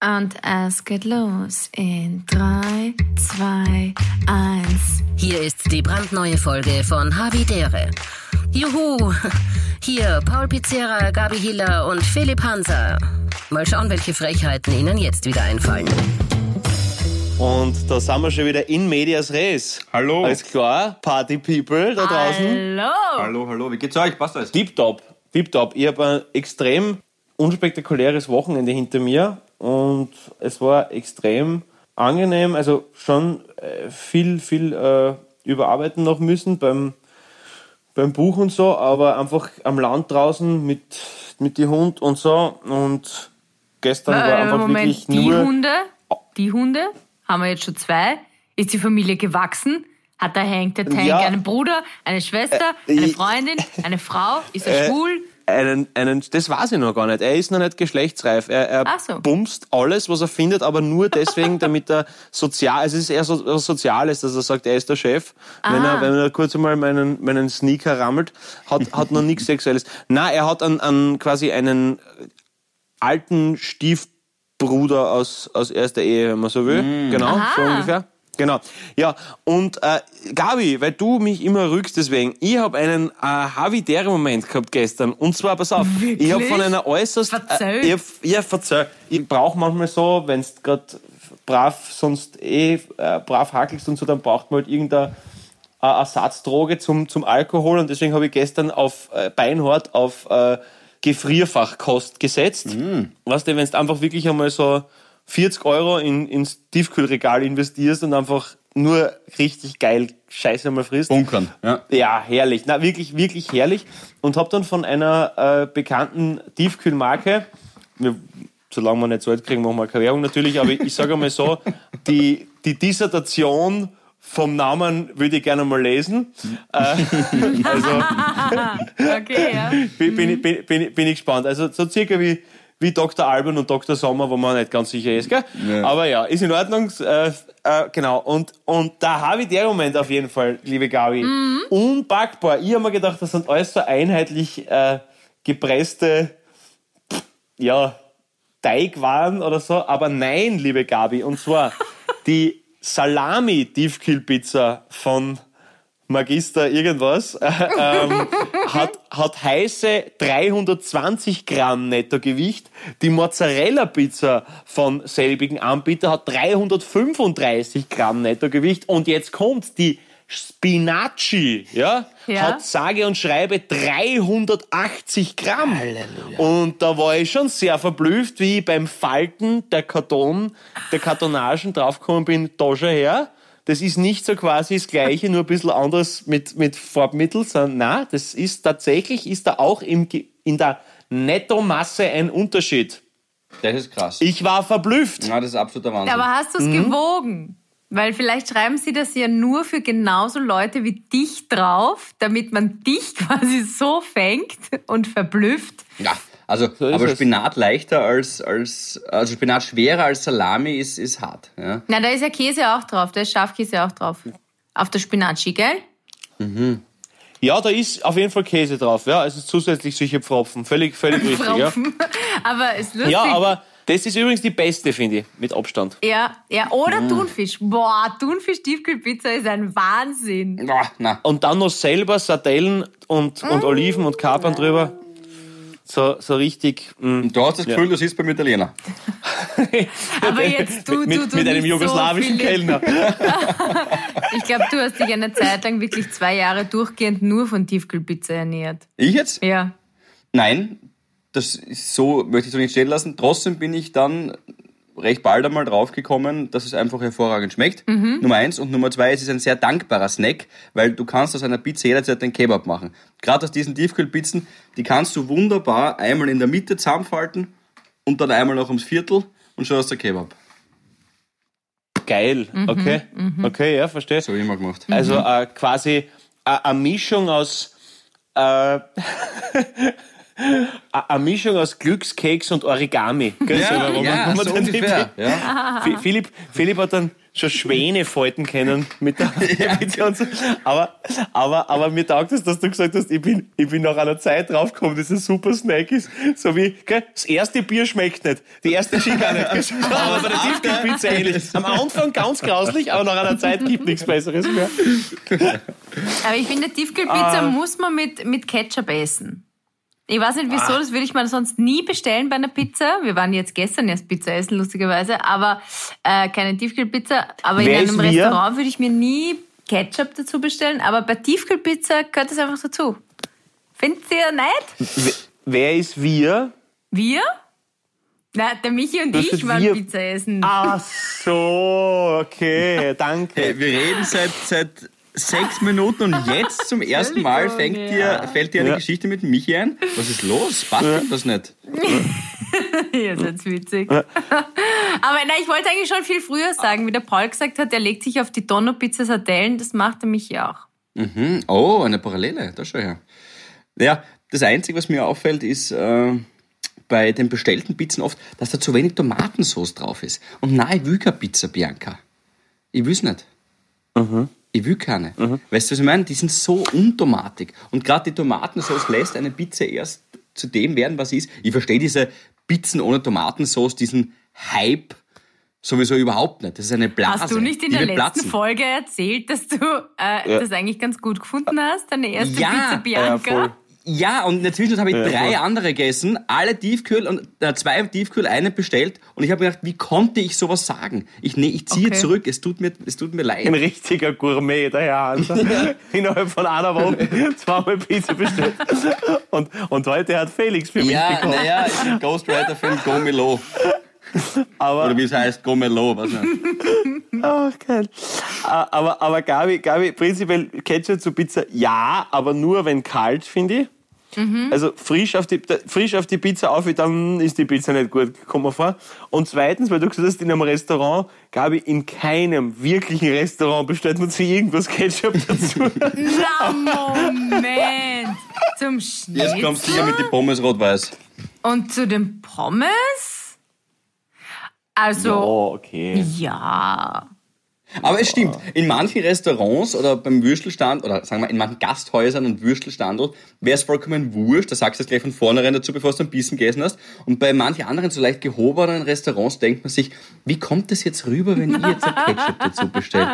Und es geht los in 3, 2, 1. Hier ist die brandneue Folge von Havidere. Juhu! Hier Paul Pizzera, Gabi Hiller und Philipp Hanser. Mal schauen, welche Frechheiten Ihnen jetzt wieder einfallen. Und da sind wir schon wieder in medias res. Hallo. Alles klar? Party People da draußen? Hallo! Hallo, hallo, wie geht's euch? Passt alles? Tipptopp, tipptopp. Ich habe ein extrem unspektakuläres Wochenende hinter mir und es war extrem angenehm. Also schon äh, viel, viel äh, überarbeiten noch müssen beim, beim Buch und so, aber einfach am Land draußen mit, mit dem Hund und so. Und gestern war Äh, einfach Moment, wirklich die nur. Hunde, die Hunde, haben wir jetzt schon zwei. Ist die Familie gewachsen? Hat der Hank der Tank Ja. einen Bruder, eine Schwester, Äh, eine Freundin, eine Frau? Ist er schwul? Einen, einen, das weiß ich noch gar nicht. Er ist noch nicht geschlechtsreif. Er, er so. bumst alles, was er findet, aber nur deswegen, damit er sozial, also es ist eher so was Soziales, dass er sagt, er ist der Chef. Wenn Ah. er, wenn er kurz einmal meinen, meinen Sneaker rammelt, hat, hat noch nichts Sexuelles. Na, er hat an, an quasi einen alten Stiefbruder aus, aus erster Ehe, wenn man so will. Genau, so Aha. ungefähr. Genau. Ja, und äh, Gabi, weil du mich immer rückst deswegen, ich habe einen äh, Havidere-Moment gehabt gestern. Und zwar, pass auf, ich habe von einer äußerst... Verzeih. Äh, ich, ja, verzeih. Ich brauche manchmal so, wenn es gerade brav, sonst eh äh, brav hackelst und so, dann braucht man halt irgendeine äh, Ersatzdroge zum, zum Alkohol. Und deswegen habe ich gestern auf äh, Beinhard auf äh, Gefrierfachkost gesetzt. Weißt du, wenn du einfach wirklich einmal so 40 Euro in, ins Tiefkühlregal investierst und einfach nur richtig geil Scheiße mal frisst. Bunkern, ja. Ja, herrlich. Na, wirklich, wirklich herrlich. Und habe dann von einer äh, bekannten Tiefkühlmarke, wir, solange wir nicht so alt kriegen, machen wir keine Werbung natürlich, aber ich, ich sage mal so, die, die Dissertation vom Namen würde ich gerne mal lesen. Äh, also Okay, ja. bin, bin, ich- bin, bin, bin ich gespannt. Also so circa wie, wie Dr. Alban und Dr. Sommer, wo man nicht ganz sicher ist. Gell? Ja. Aber ja, ist in Ordnung. Äh, äh, genau. Und, und da habe ich der Moment auf jeden Fall, liebe Gabi. Unpackbar. Ich habe mir gedacht, das sind alles so einheitlich äh, gepresste ja, Teigwaren oder so. Aber nein, liebe Gabi. Und zwar die Salami-Tiefkühlpizza von Magister irgendwas äh, ähm, hat, hat heiße 320 Gramm Nettogewicht. Die Mozzarella-Pizza von selbigen Anbieter hat 335 Gramm Nettogewicht. Und jetzt kommt die Spinaci, ja, Ja. hat sage und schreibe 380 Gramm. Und da war ich schon sehr verblüfft, wie ich beim Falten der Karton, der Kartonagen draufgekommen bin, da schon her. Das ist nicht so quasi das Gleiche, nur ein bisschen anders mit, mit Farbmittel, sondern na, das ist tatsächlich, ist da auch im, in der Nettomasse ein Unterschied. Das ist krass. Ich war verblüfft. ja, das ist absoluter Wahnsinn. Aber hast du es Mhm. gewogen? Weil vielleicht schreiben sie das ja nur für genauso Leute wie dich drauf, damit man dich quasi so fängt und verblüfft. ja, also, ist aber es. Spinat leichter als, als, also Spinat schwerer als Salami ist, ist hart. Ja. Na, da ist ja Käse auch drauf, da ist Schafkäse auch drauf. Auf der Spinaci, gell? Ja, da ist auf jeden Fall Käse drauf, ja, also zusätzlich solche Pfropfen. Völlig, völlig richtig, ja. Pfropfen. Aber ist lustig. Ja, aber das ist übrigens die beste, finde ich, mit Abstand. Ja, ja, oder Mhm. Thunfisch. Boah, Thunfisch-Tiefkühlpizza ist ein Wahnsinn. Ah, na, Und dann noch selber Sardellen und, und Oliven und Kapern drüber. So, so richtig. mm. du hast das Gefühl, du siehst beim Italiener. Aber jetzt du, du, mit, du mit einem nicht jugoslawischen so. Kellner. Ich glaube, du hast dich eine Zeit lang wirklich zwei Jahre durchgehend nur von Tiefkühlpizza ernährt. Ich jetzt? Ja. Nein, das ist so, möchte ich so nicht stehen lassen. Trotzdem bin ich dann recht bald einmal draufgekommen, dass es einfach hervorragend schmeckt. Nummer eins. Und Nummer zwei, es ist ein sehr dankbarer Snack, weil du kannst aus einer Pizza jederzeit einen Kebab machen. Gerade aus diesen Tiefkühlpizzen, die kannst du wunderbar einmal in der Mitte zusammenfalten und dann einmal noch ums Viertel und schon hast du Kebab. Geil, okay. Okay, ja, verstehe. So ich immer gemacht. Also äh, quasi äh, eine Mischung aus äh, eine Mischung aus Glückskeks und Origami. Gell? So, ja, wo man so ungefähr. Ja. Philipp, Philipp hat dann schon Schwäne falten können mit der, Pizza und so. Aber, aber, aber mir taugt es, dass du gesagt hast, ich bin, ich bin nach einer Zeit draufgekommen, dass es ein super Snack ist. So wie, gell, das erste Bier schmeckt nicht. Die erste Ski gar nicht. gell? Aber bei der Tiefkühlpizza ähnlich. Am Anfang ganz grauslich, aber nach einer Zeit gibt nichts Besseres mehr. Aber ich finde, Tiefkühlpizza Ah. muss man mit, mit Ketchup essen. Ich weiß nicht wieso, das würde ich mal sonst nie bestellen bei einer Pizza. Wir waren jetzt gestern erst Pizza essen, lustigerweise, aber äh, keine Tiefkühlpizza. Aber Wer in einem wir? Restaurant würde ich mir nie Ketchup dazu bestellen. Aber bei Tiefkühlpizza gehört das einfach dazu. Findet ihr nicht? Wer- Wer ist wir? Wir? Na, der Michi und Das ich waren wir. Pizza essen. Ach so, okay, danke. Hey, wir reden seit, seit sechs Minuten und jetzt zum ersten Mal fängt dir, fällt dir eine Ja. Geschichte mit Michi ein. Was ist los? Passt das nicht? Ihr seid witzig. Aber nein, ich wollte eigentlich schon viel früher sagen, wie der Paul gesagt hat, er legt sich auf die Donno-Pizza Sardellen, das macht er mich ja auch. Hm, oh, eine Parallele, da schau her. Ja, das Einzige, was mir auffällt, ist äh, bei den bestellten Pizzen oft, dass da zu wenig Tomatensauce drauf ist. Und nein, ich will keine Pizza, Bianca. Ich will's nicht. Ich will keine. Weißt du, was ich meine? Die sind so untomatig. Und gerade die Tomatensauce lässt eine Pizza erst zu dem werden, was sie ist. Ich verstehe diese Pizzen ohne Tomatensauce, diesen Hype sowieso überhaupt nicht. Das ist eine Blase. Hast du nicht in Die der letzten platzen. Folge erzählt, dass du äh, das eigentlich ganz gut gefunden hast, deine erste Ja, Pizza ja, Bianca? voll. Ja, und in der Zwischenzeit habe ich drei voll. andere gegessen, alle Tiefkühl und äh, zwei Tiefkühl, eine bestellt und ich habe mir gedacht, wie konnte ich sowas sagen? Ich, nee, ich ziehe Okay. zurück, es tut mir, es tut mir Ein leid. richtiger Gourmet, der Herr Hanser. Innerhalb von einer Woche zweimal Pizza bestellt. Und, und heute hat Felix für mich Ja, bekommen. naja, ich bin Ghostwriter-Film Gomelo. Aber, Oder wie es heißt, Gomelo, was nicht. oh, geil. Aber, aber Gabi, Gabi, prinzipiell Ketchup zu Pizza, ja, aber nur wenn kalt, finde ich. Also frisch auf, die, frisch auf die Pizza auf, dann ist die Pizza nicht gut, kommt mir vor. Und zweitens, weil du gesagt hast, in einem Restaurant, Gabi, in keinem wirklichen Restaurant bestellt man zu irgendwas Ketchup dazu. Na, Moment! Zum Jetzt kommst du Schnitzel hier mit den Pommes rot-weiß. und zu den Pommes? Also, Oh, okay. ja. Aber es stimmt, in manchen Restaurants oder beim Würstelstand oder sagen wir in manchen Gasthäusern und Würstelstandort wäre es vollkommen wurscht, da sagst du es gleich von vornherein dazu, bevor du ein bisschen gegessen hast. Und bei manchen anderen so leicht gehobenen Restaurants denkt man sich, wie kommt das jetzt rüber, wenn ihr jetzt ein Ketchup dazu bestellt?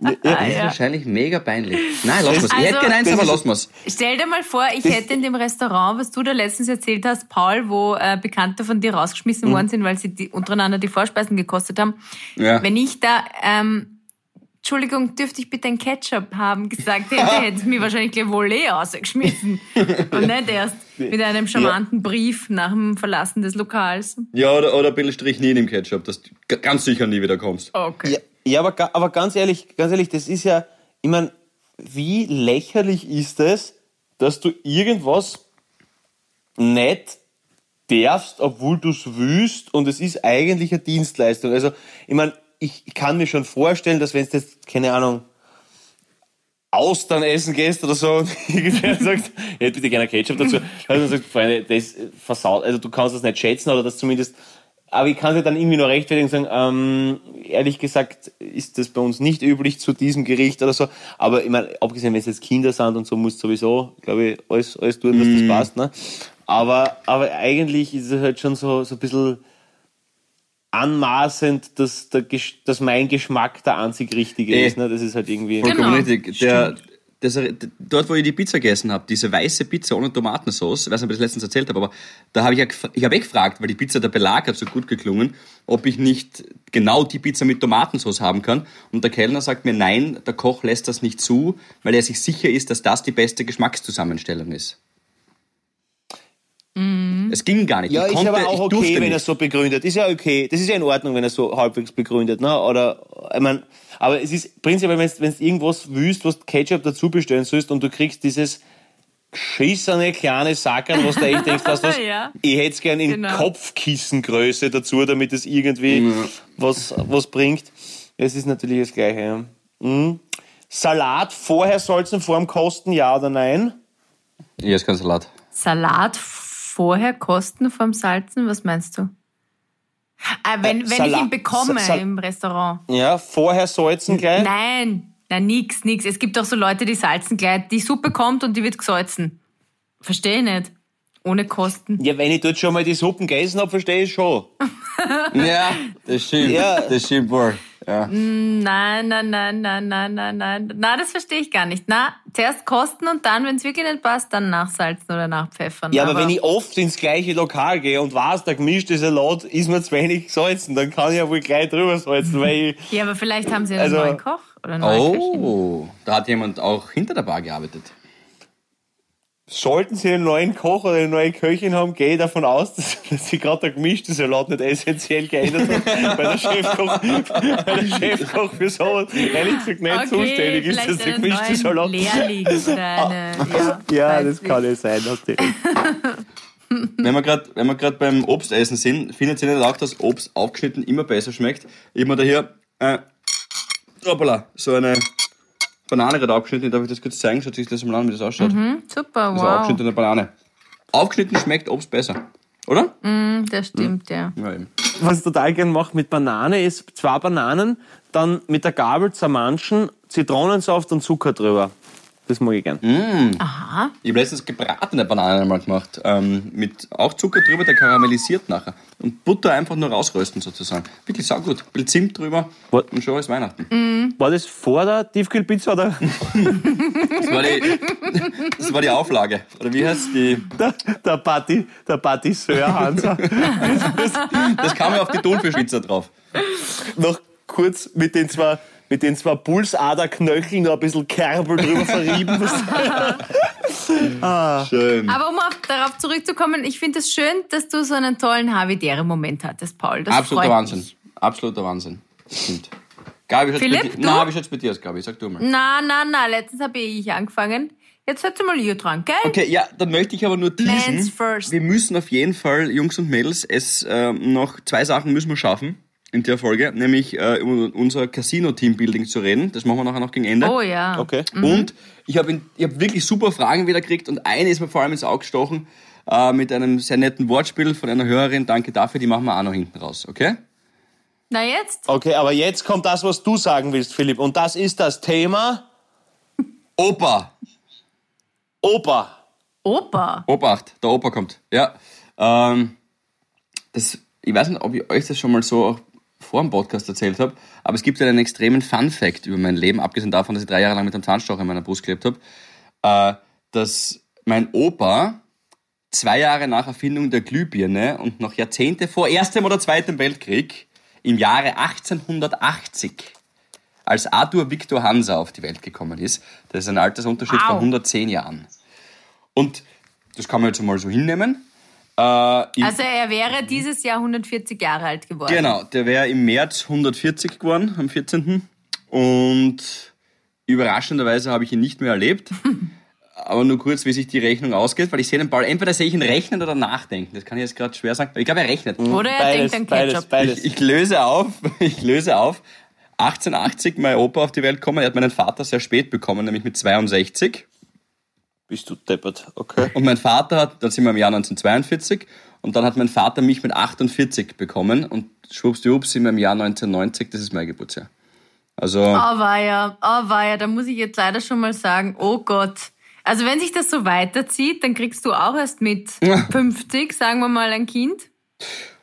Das ist ja. wahrscheinlich mega peinlich. Nein, lass mal's. Ich hätte Also- gerne eins, aber lass mal's. Stell dir mal vor, ich hätte in dem Restaurant, was du da letztens erzählt hast, Paul, wo äh, Bekannte von dir rausgeschmissen worden sind, weil sie die, untereinander die Vorspeisen gekostet haben. Ja. Wenn ich da, ähm, Entschuldigung, dürfte ich bitte ein Ketchup haben, gesagt hätte, hätte es mir wahrscheinlich gleich wohl eh rausgeschmissen. Und nicht erst mit einem charmanten Brief nach dem Verlassen des Lokals. Ja, oder, oder ein bisschen Strichnin im Ketchup, dass du ganz sicher nie wieder kommst. Okay. Ja, ja aber, aber ganz ehrlich, ganz ehrlich, das ist ja, ich meine, wie lächerlich ist es, dass du irgendwas nicht darfst, obwohl du es willst und es ist eigentlich eine Dienstleistung. Also, ich meine, ich, ich kann mir schon vorstellen, dass wenn du jetzt, keine Ahnung, Austern essen gehst oder so und irgendwer sagt, ich hätte bitte gerne Ketchup dazu, dann sagt, Freunde, das versaut, also du kannst das nicht schätzen oder das zumindest, aber ich kann dir dann irgendwie nur rechtfertigen und sagen, ähm, ehrlich gesagt ist das bei uns nicht üblich zu diesem Gericht oder so, aber ich meine, abgesehen, wenn es jetzt Kinder sind und so, musst du sowieso, glaube ich, alles, alles tun, dass das passt, ne? Aber, aber eigentlich ist es halt schon so, so ein bisschen anmaßend, dass, der, dass mein Geschmack der einzig richtige Eh. ist, ne? Das ist halt irgendwie... Vollkommen Genau, richtig. Der, das, dort, wo ich die Pizza gegessen habe, diese weiße Pizza ohne Tomatensauce, ich weiß nicht, ob ich das letztens erzählt habe, aber da habe ich ja ich habe eh gefragt, weil die Pizza, der Belag hat so gut geklungen, ob ich nicht genau die Pizza mit Tomatensauce haben kann. Und der Kellner sagt mir, nein, der Koch lässt das nicht zu, weil er sich sicher ist, dass das die beste Geschmackszusammenstellung ist. Es ging gar nicht. Ja, ich ist konnte, aber auch okay, wenn nicht. er so begründet. Ist ja okay. Das ist ja in Ordnung, wenn er so halbwegs begründet, ne? Oder, ich mein, aber es ist prinzipiell, wenn du irgendwas willst, was Ketchup dazu bestellen sollst und du kriegst dieses geschissene kleine Sackerl, was du echt denkst, was das, Ja. ich hätte es gern in Genau. Kopfkissengröße dazu, damit es irgendwie was, was bringt. Es ist natürlich das Gleiche, ja. Mhm. Salat vorher salzen, vor dem Kosten, ja oder nein? Hier ist kein Salat. Salat vorher kosten vom Salzen? Was meinst du? Ah, wenn, Äh, wenn ich ihn bekomme Sa- im Restaurant. Ja, vorher salzen gleich. Nein, nein, nix, nix. Es gibt doch so Leute, die salzen gleich. Die Suppe kommt und die wird gesalzen. Verstehe ich nicht. Ohne Kosten. Ja, wenn ich dort schon mal die Suppen gegessen habe, verstehe ich schon. Ja, das stimmt. Ja. Das stimmt wohl. Ja. Nein, nein, nein, nein, nein, nein, nein. Na, das verstehe ich gar nicht. Na, zuerst kosten und dann, wenn es wirklich nicht passt, dann nachsalzen oder nachpfeffern. Ja, aber, wenn ich oft ins gleiche Lokal gehe und weiß, der gemischte Salat ist mir zu wenig gesalzen, dann kann ich ja wohl gleich drüber salzen, weil ich, Ja, aber vielleicht haben sie einen Also- neuen Koch oder eine neue Köchin. Oh, da hat jemand auch hinter der Bar gearbeitet. Sollten sie einen neuen Koch oder eine neue Köchin haben, gehe ich davon aus, dass, dass sich gerade der gemischte Salat nicht essentiell geändert hat, weil der Chefkoch, weil der Chefkoch für sowas ehrlich gesagt nicht zuständig ist, dass der gemischte Salat. Lehrling eine, ja, Ja, das kann ja sein, hast du. Wenn wir gerade wenn wir grad beim Obstessen sind, findet ihr nicht auch, dass Obst aufgeschnitten immer besser schmeckt? Ich hab mir da hier äh, hoppala, so eine Banane gerade aufgeschnitten. Darf ich das kurz zeigen? Schaut sich das mal an, wie das ausschaut. Super, ist eine wow. aufgeschnittene Banane. Aufgeschnitten schmeckt Obst besser. Oder? Hm, Das stimmt, ja. Ja, eben. Was ich total gern mache mit Banane, ist zwei Bananen, dann mit der Gabel zermanschen, Zitronensaft und Zucker drüber. Das mag ich gern. Aha. Ich habe letztens gebratene Bananen einmal gemacht. Ähm, mit auch Zucker drüber, der karamellisiert nachher. Und Butter einfach nur rausrösten sozusagen. Wirklich saugut. Ein bisschen Zimt drüber What? und schon ist Weihnachten. Mhm. War das vor der Tiefkühlpizza oder Das war die, das war die Auflage. Oder wie heißt die? der, der, Party, der Patisseur Hansa? Das kam ja auf die Thunfischwitzer drauf. noch kurz mit den zwei, mit den zwei Pulsaderknöcheln noch ein bisschen Kerbel drüber verrieben. Schön. Aber um auf, darauf zurückzukommen, ich finde es schön, dass du so einen tollen Havidere-Moment hattest, Paul. Das Absoluter freut Wahnsinn. Mich. Absoluter Wahnsinn. Stimmt. Gabi, schaut's Philipp, bei dir? du? Na, wie schaut's bei dir aus, Gabi? Sag du mal. Na, na, na, letztens habe ich angefangen. Jetzt seid ihr mal ihr dran, gell? Okay, ja, dann möchte ich aber nur teasen. Mans first. Wir müssen auf jeden Fall, Jungs und Mädels, es ähm, noch zwei Sachen müssen wir schaffen in der Folge, nämlich äh, über unser Casino-Teambuilding zu reden. Das machen wir nachher noch gegen Ende. Oh ja. Okay. Und ich habe ich hab wirklich super Fragen wieder gekriegt und eine ist mir vor allem ins Auge gestochen äh, mit einem sehr netten Wortspiel von einer Hörerin. Danke dafür, die machen wir auch noch hinten raus, okay? Na jetzt? Okay, aber jetzt kommt das, was du sagen willst, Philipp. Und das ist das Thema Opa! Opa. Opa. Obacht, der Opa kommt. Ja. Ähm, das, ich weiß nicht, ob ich euch das schon mal so auch vor dem Podcast erzählt habe, aber es gibt einen extremen Fun-Fact über mein Leben, abgesehen davon, dass ich drei Jahre lang mit einem Zahnstocher in meiner Brust gelebt habe, äh, dass mein Opa zwei Jahre nach Erfindung der Glühbirne und noch Jahrzehnte vor Erstem oder Zweitem Weltkrieg im Jahre 1880 als Arthur Victor Hansa auf die Welt gekommen ist. Das ist ein Altersunterschied Wow. von 110 Jahren. Und das kann man jetzt mal so hinnehmen. Äh, Also er wäre dieses Jahr 140 Jahre alt geworden. genau, der wäre im März 140 geworden, am 14. Und überraschenderweise habe ich ihn nicht mehr erlebt. Aber nur kurz, wie sich die Rechnung ausgeht, weil ich sehe den Ball, entweder sehe ich ihn rechnen oder nachdenken. Das kann ich jetzt gerade schwer sagen. Ich glaube, er rechnet. Oder er Beides, denkt an beides, Ketchup. beides. Ich, ich löse auf, ich löse auf. 1880 mein Opa auf die Welt gekommen. Er hat meinen Vater sehr spät bekommen, nämlich mit 62. Bist du deppert, okay. Und mein Vater hat, dann sind wir im Jahr 1942, und dann hat mein Vater mich mit 48 bekommen und schwuppsdiwupps sind wir im Jahr 1990, das ist mein Geburtsjahr. Also, Oh weia, oh weia, da muss ich jetzt leider schon mal sagen, oh Gott. Also wenn sich das so weiterzieht, dann kriegst du auch erst mit 50, sagen wir mal, ein Kind.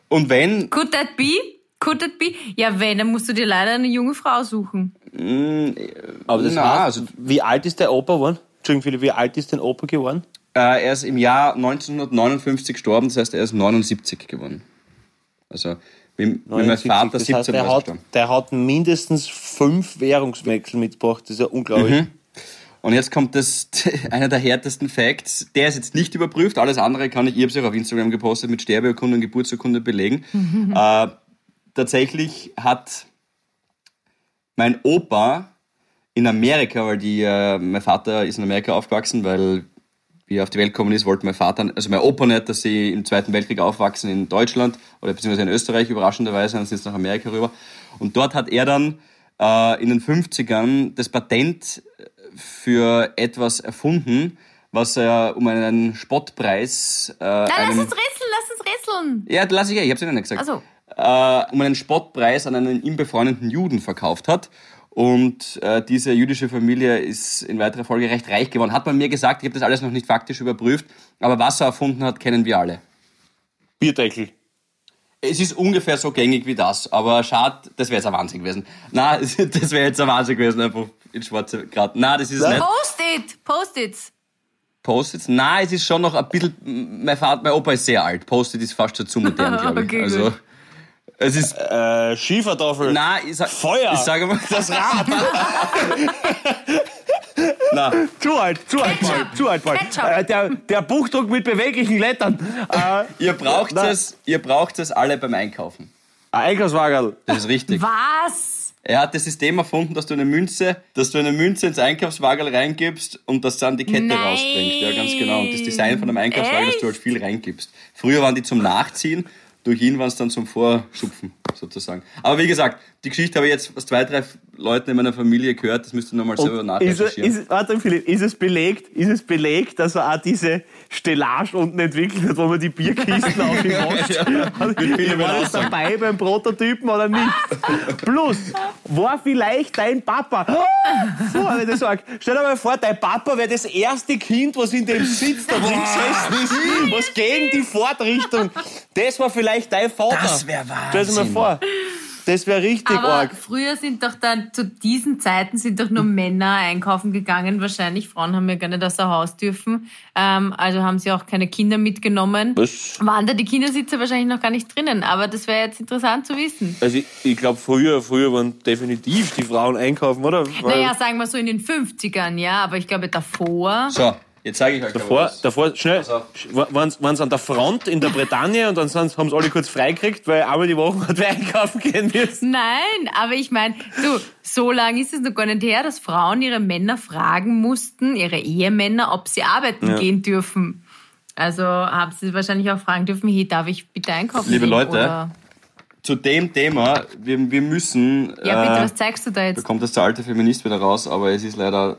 und wenn, Could that be? Could that be? Ja, wenn, dann musst du dir leider eine junge Frau suchen. Aber das Na, heißt, also- wie alt ist der Opa geworden? Entschuldigung, Philipp, wie alt ist denn Opa geworden? äh, er ist im Jahr 1959 gestorben, das heißt, er ist 79 geworden. Also, wie, wie mein 79. Vater das 17 heißt, der hat, gestorben. der hat mindestens fünf Währungswechsel mitgebracht. Das ist ja unglaublich. Und jetzt kommt das, einer der härtesten Facts. Der ist jetzt nicht überprüft. Alles andere kann ich, ich habe es auch auf Instagram gepostet, mit Sterbeurkunde und Geburtsurkunde belegen. äh, tatsächlich hat mein Opa in Amerika, weil die, äh, mein Vater ist in Amerika aufgewachsen, weil wie er auf die Welt gekommen ist, wollte mein Vater, also mein Opa nicht, dass sie im Zweiten Weltkrieg aufwachsen in Deutschland oder beziehungsweise in Österreich, überraschenderweise, dann sind sie nach Amerika rüber. Und dort hat er dann äh, in den 50ern das Patent für etwas erfunden, was er um einen Spottpreis. Äh, Nein, lass einen, uns rätseln, lass uns rätseln. ja, lass ich ja, ich hab's Ihnen nicht gesagt. Also, äh, um einen Spottpreis an einen ihm befreundeten Juden verkauft hat. Und äh, diese jüdische Familie ist in weiterer Folge recht reich geworden. Hat man mir gesagt, ich habe das alles noch nicht faktisch überprüft, aber was er erfunden hat, kennen wir alle. Bierdeckel. Es ist ungefähr so gängig wie das, aber schade, das wäre jetzt ein Wahnsinn gewesen. Na, das wäre jetzt ein Wahnsinn gewesen, einfach in schwarze Grad. Na, das ist Na? nicht. Post-it, Post-its. Post-its? Na, es ist schon noch ein bisschen, mein Vater, mein Opa ist sehr alt. Post-it ist fast schon zu modern, glaube ich. Okay, also, gut. Es ist, Äh, Schiefertafel. na, ich sag, Feuer. Ich sage mal, Das Rad. na, zu alt, zu alt, Ketchup. Paul, zu alt, Paul. Äh, der, der Buchdruck mit beweglichen Lettern. Äh, ihr braucht Na. es, ihr braucht es alle beim Einkaufen. ein Einkaufswagen. Das ist richtig. Was? Er hat das System erfunden, dass du eine Münze, dass du eine Münze ins Einkaufswagen reingibst und das dann die Kette Nein. rausbringt. Ja, ganz genau. Und das Design von einem Einkaufswagen, dass du halt viel reingibst. Früher waren die zum Nachziehen, durch ihn waren es dann zum Vorschupfen, sozusagen. Aber wie gesagt, die Geschichte habe ich jetzt aus zwei, drei Leuten in meiner Familie gehört, das müsst ihr nochmal selber nachrecherchieren. ist, warte, Philipp, ist es belegt, ist es belegt, dass er auch diese Stellage unten entwickelt hat, wo man die Bierkisten auf ihn wascht? War das dabei beim Prototypen oder nicht? Plus, war vielleicht dein Papa? So habe ich das gesagt. Stell dir mal vor, dein Papa wäre das erste Kind, was in dem Sitz da drin gesessen ist, was gegen die Fahrtrichtung. Das war vielleicht dein Vater. Das wär Stell dir mal Wahnsinn. vor. Das wäre richtig Aber arg. früher sind doch dann, zu diesen Zeiten sind doch nur Männer einkaufen gegangen. Wahrscheinlich Frauen haben ja gar nicht aus der Haus dürfen. Ähm, also haben sie auch keine Kinder mitgenommen. Was? Waren da die Kindersitze wahrscheinlich noch gar nicht drinnen. Aber das wäre jetzt interessant zu wissen. Also ich, ich glaube, früher, früher waren definitiv die Frauen einkaufen, oder? Weil Naja, sagen wir so in den 50ern, ja. Aber ich glaube davor. So, jetzt zeige ich euch davor, was. davor, schnell, waren sie an der Front in der Bretagne und dann haben sie alle kurz freigekriegt, weil einmal die Woche hat wer einkaufen gehen müssen. Nein, aber ich meine, du, so lange ist es noch gar nicht her, dass Frauen ihre Männer fragen mussten, ihre Ehemänner, ob sie arbeiten Ja. gehen dürfen. Also haben sie wahrscheinlich auch fragen dürfen, hey, darf ich bitte einkaufen Liebe gehen? Leute, Oder, Zu dem Thema, wir, wir müssen... ja, bitte, äh, was zeigst du da Da jetzt? kommt das der alte Feminist wieder raus, aber es ist leider.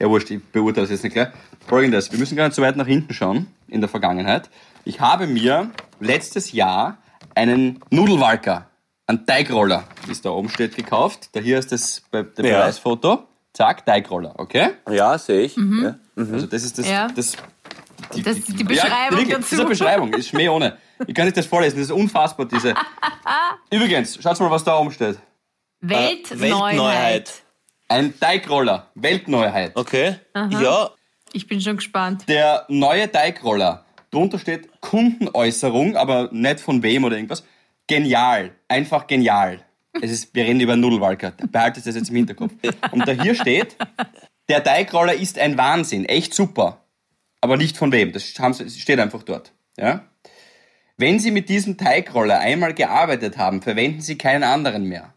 Ja, wurscht, ich beurteile das jetzt nicht gleich. Folgendes: Wir müssen gar nicht so weit nach hinten schauen in der Vergangenheit. Ich habe mir letztes Jahr einen Nudelwalker, einen Teigroller, wie es da oben steht, gekauft. Da hier ist das Be der Ja. Beweisfoto. Zack, Teigroller, okay? Ja, sehe ich. Ja. Also das ist das. Mhm. Ja. das die, Das ist die Beschreibung wirklich, dazu. Das ist eine Beschreibung, ist Schmäh ohne. Ich kann nicht das vorlesen, das ist unfassbar, diese. Übrigens, schaut mal, was da oben steht. Weltneuheit. Ein Teigroller, Weltneuheit. Okay. Ja, Ich bin schon gespannt. Der neue Teigroller, drunter steht Kundenäußerung, aber nicht von wem oder irgendwas. Genial, einfach genial. Es ist, wir reden über Nudelwalker, behaltet das jetzt im Hinterkopf. Und da hier steht, der Teigroller ist ein Wahnsinn, echt super. Aber nicht von wem, das steht einfach dort. Ja? Wenn Sie mit diesem Teigroller einmal gearbeitet haben, verwenden Sie keinen anderen mehr.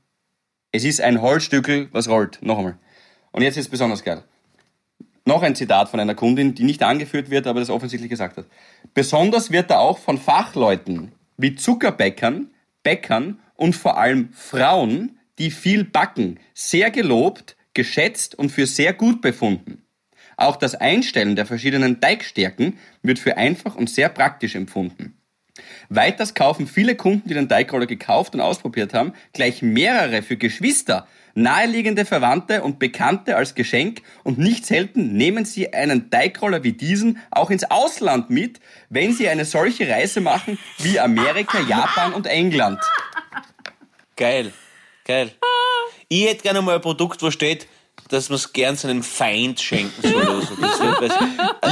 Es ist ein Holzstückel, was rollt. Noch einmal. Und jetzt ist es besonders geil. Noch ein Zitat von einer Kundin, die nicht angeführt wird, aber das offensichtlich gesagt hat. Besonders wird er auch von Fachleuten wie Zuckerbäckern, Bäckern und vor allem Frauen, die viel backen, sehr gelobt, geschätzt und für sehr gut befunden. Auch das Einstellen der verschiedenen Teigstärken wird für einfach und sehr praktisch empfunden. Weiters kaufen viele Kunden, die den Teigroller gekauft und ausprobiert haben, gleich mehrere für Geschwister, naheliegende Verwandte und Bekannte als Geschenk und nicht selten nehmen sie einen Teigroller wie diesen auch ins Ausland mit, wenn sie eine solche Reise machen wie Amerika, Japan und England. geil. Geil. Ich hätte gerne mal ein Produkt, wo steht, dass man es gern seinem Feind schenken soll.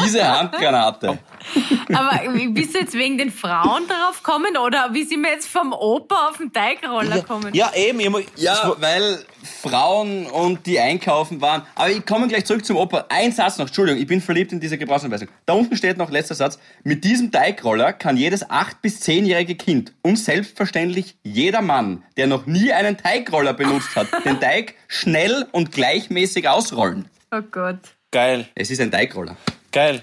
Diese Handgranate. Aber wie bist du jetzt wegen den Frauen darauf kommen oder wie sind wir jetzt vom Opa auf den Teigroller kommen? ja, eben. Ich, Ja, weil Frauen und die einkaufen waren. Aber ich komme gleich zurück zum Opa. Ein Satz noch, Entschuldigung, ich bin verliebt in diese Gebrauchsanweisung. Da unten steht noch letzter Satz. Mit diesem Teigroller kann jedes 8- bis 10-jährige Kind und selbstverständlich jeder Mann, der noch nie einen Teigroller benutzt hat, den Teig schnell und gleichmäßig ausrollen. Oh Gott. geil. Es ist ein Teigroller. Geil.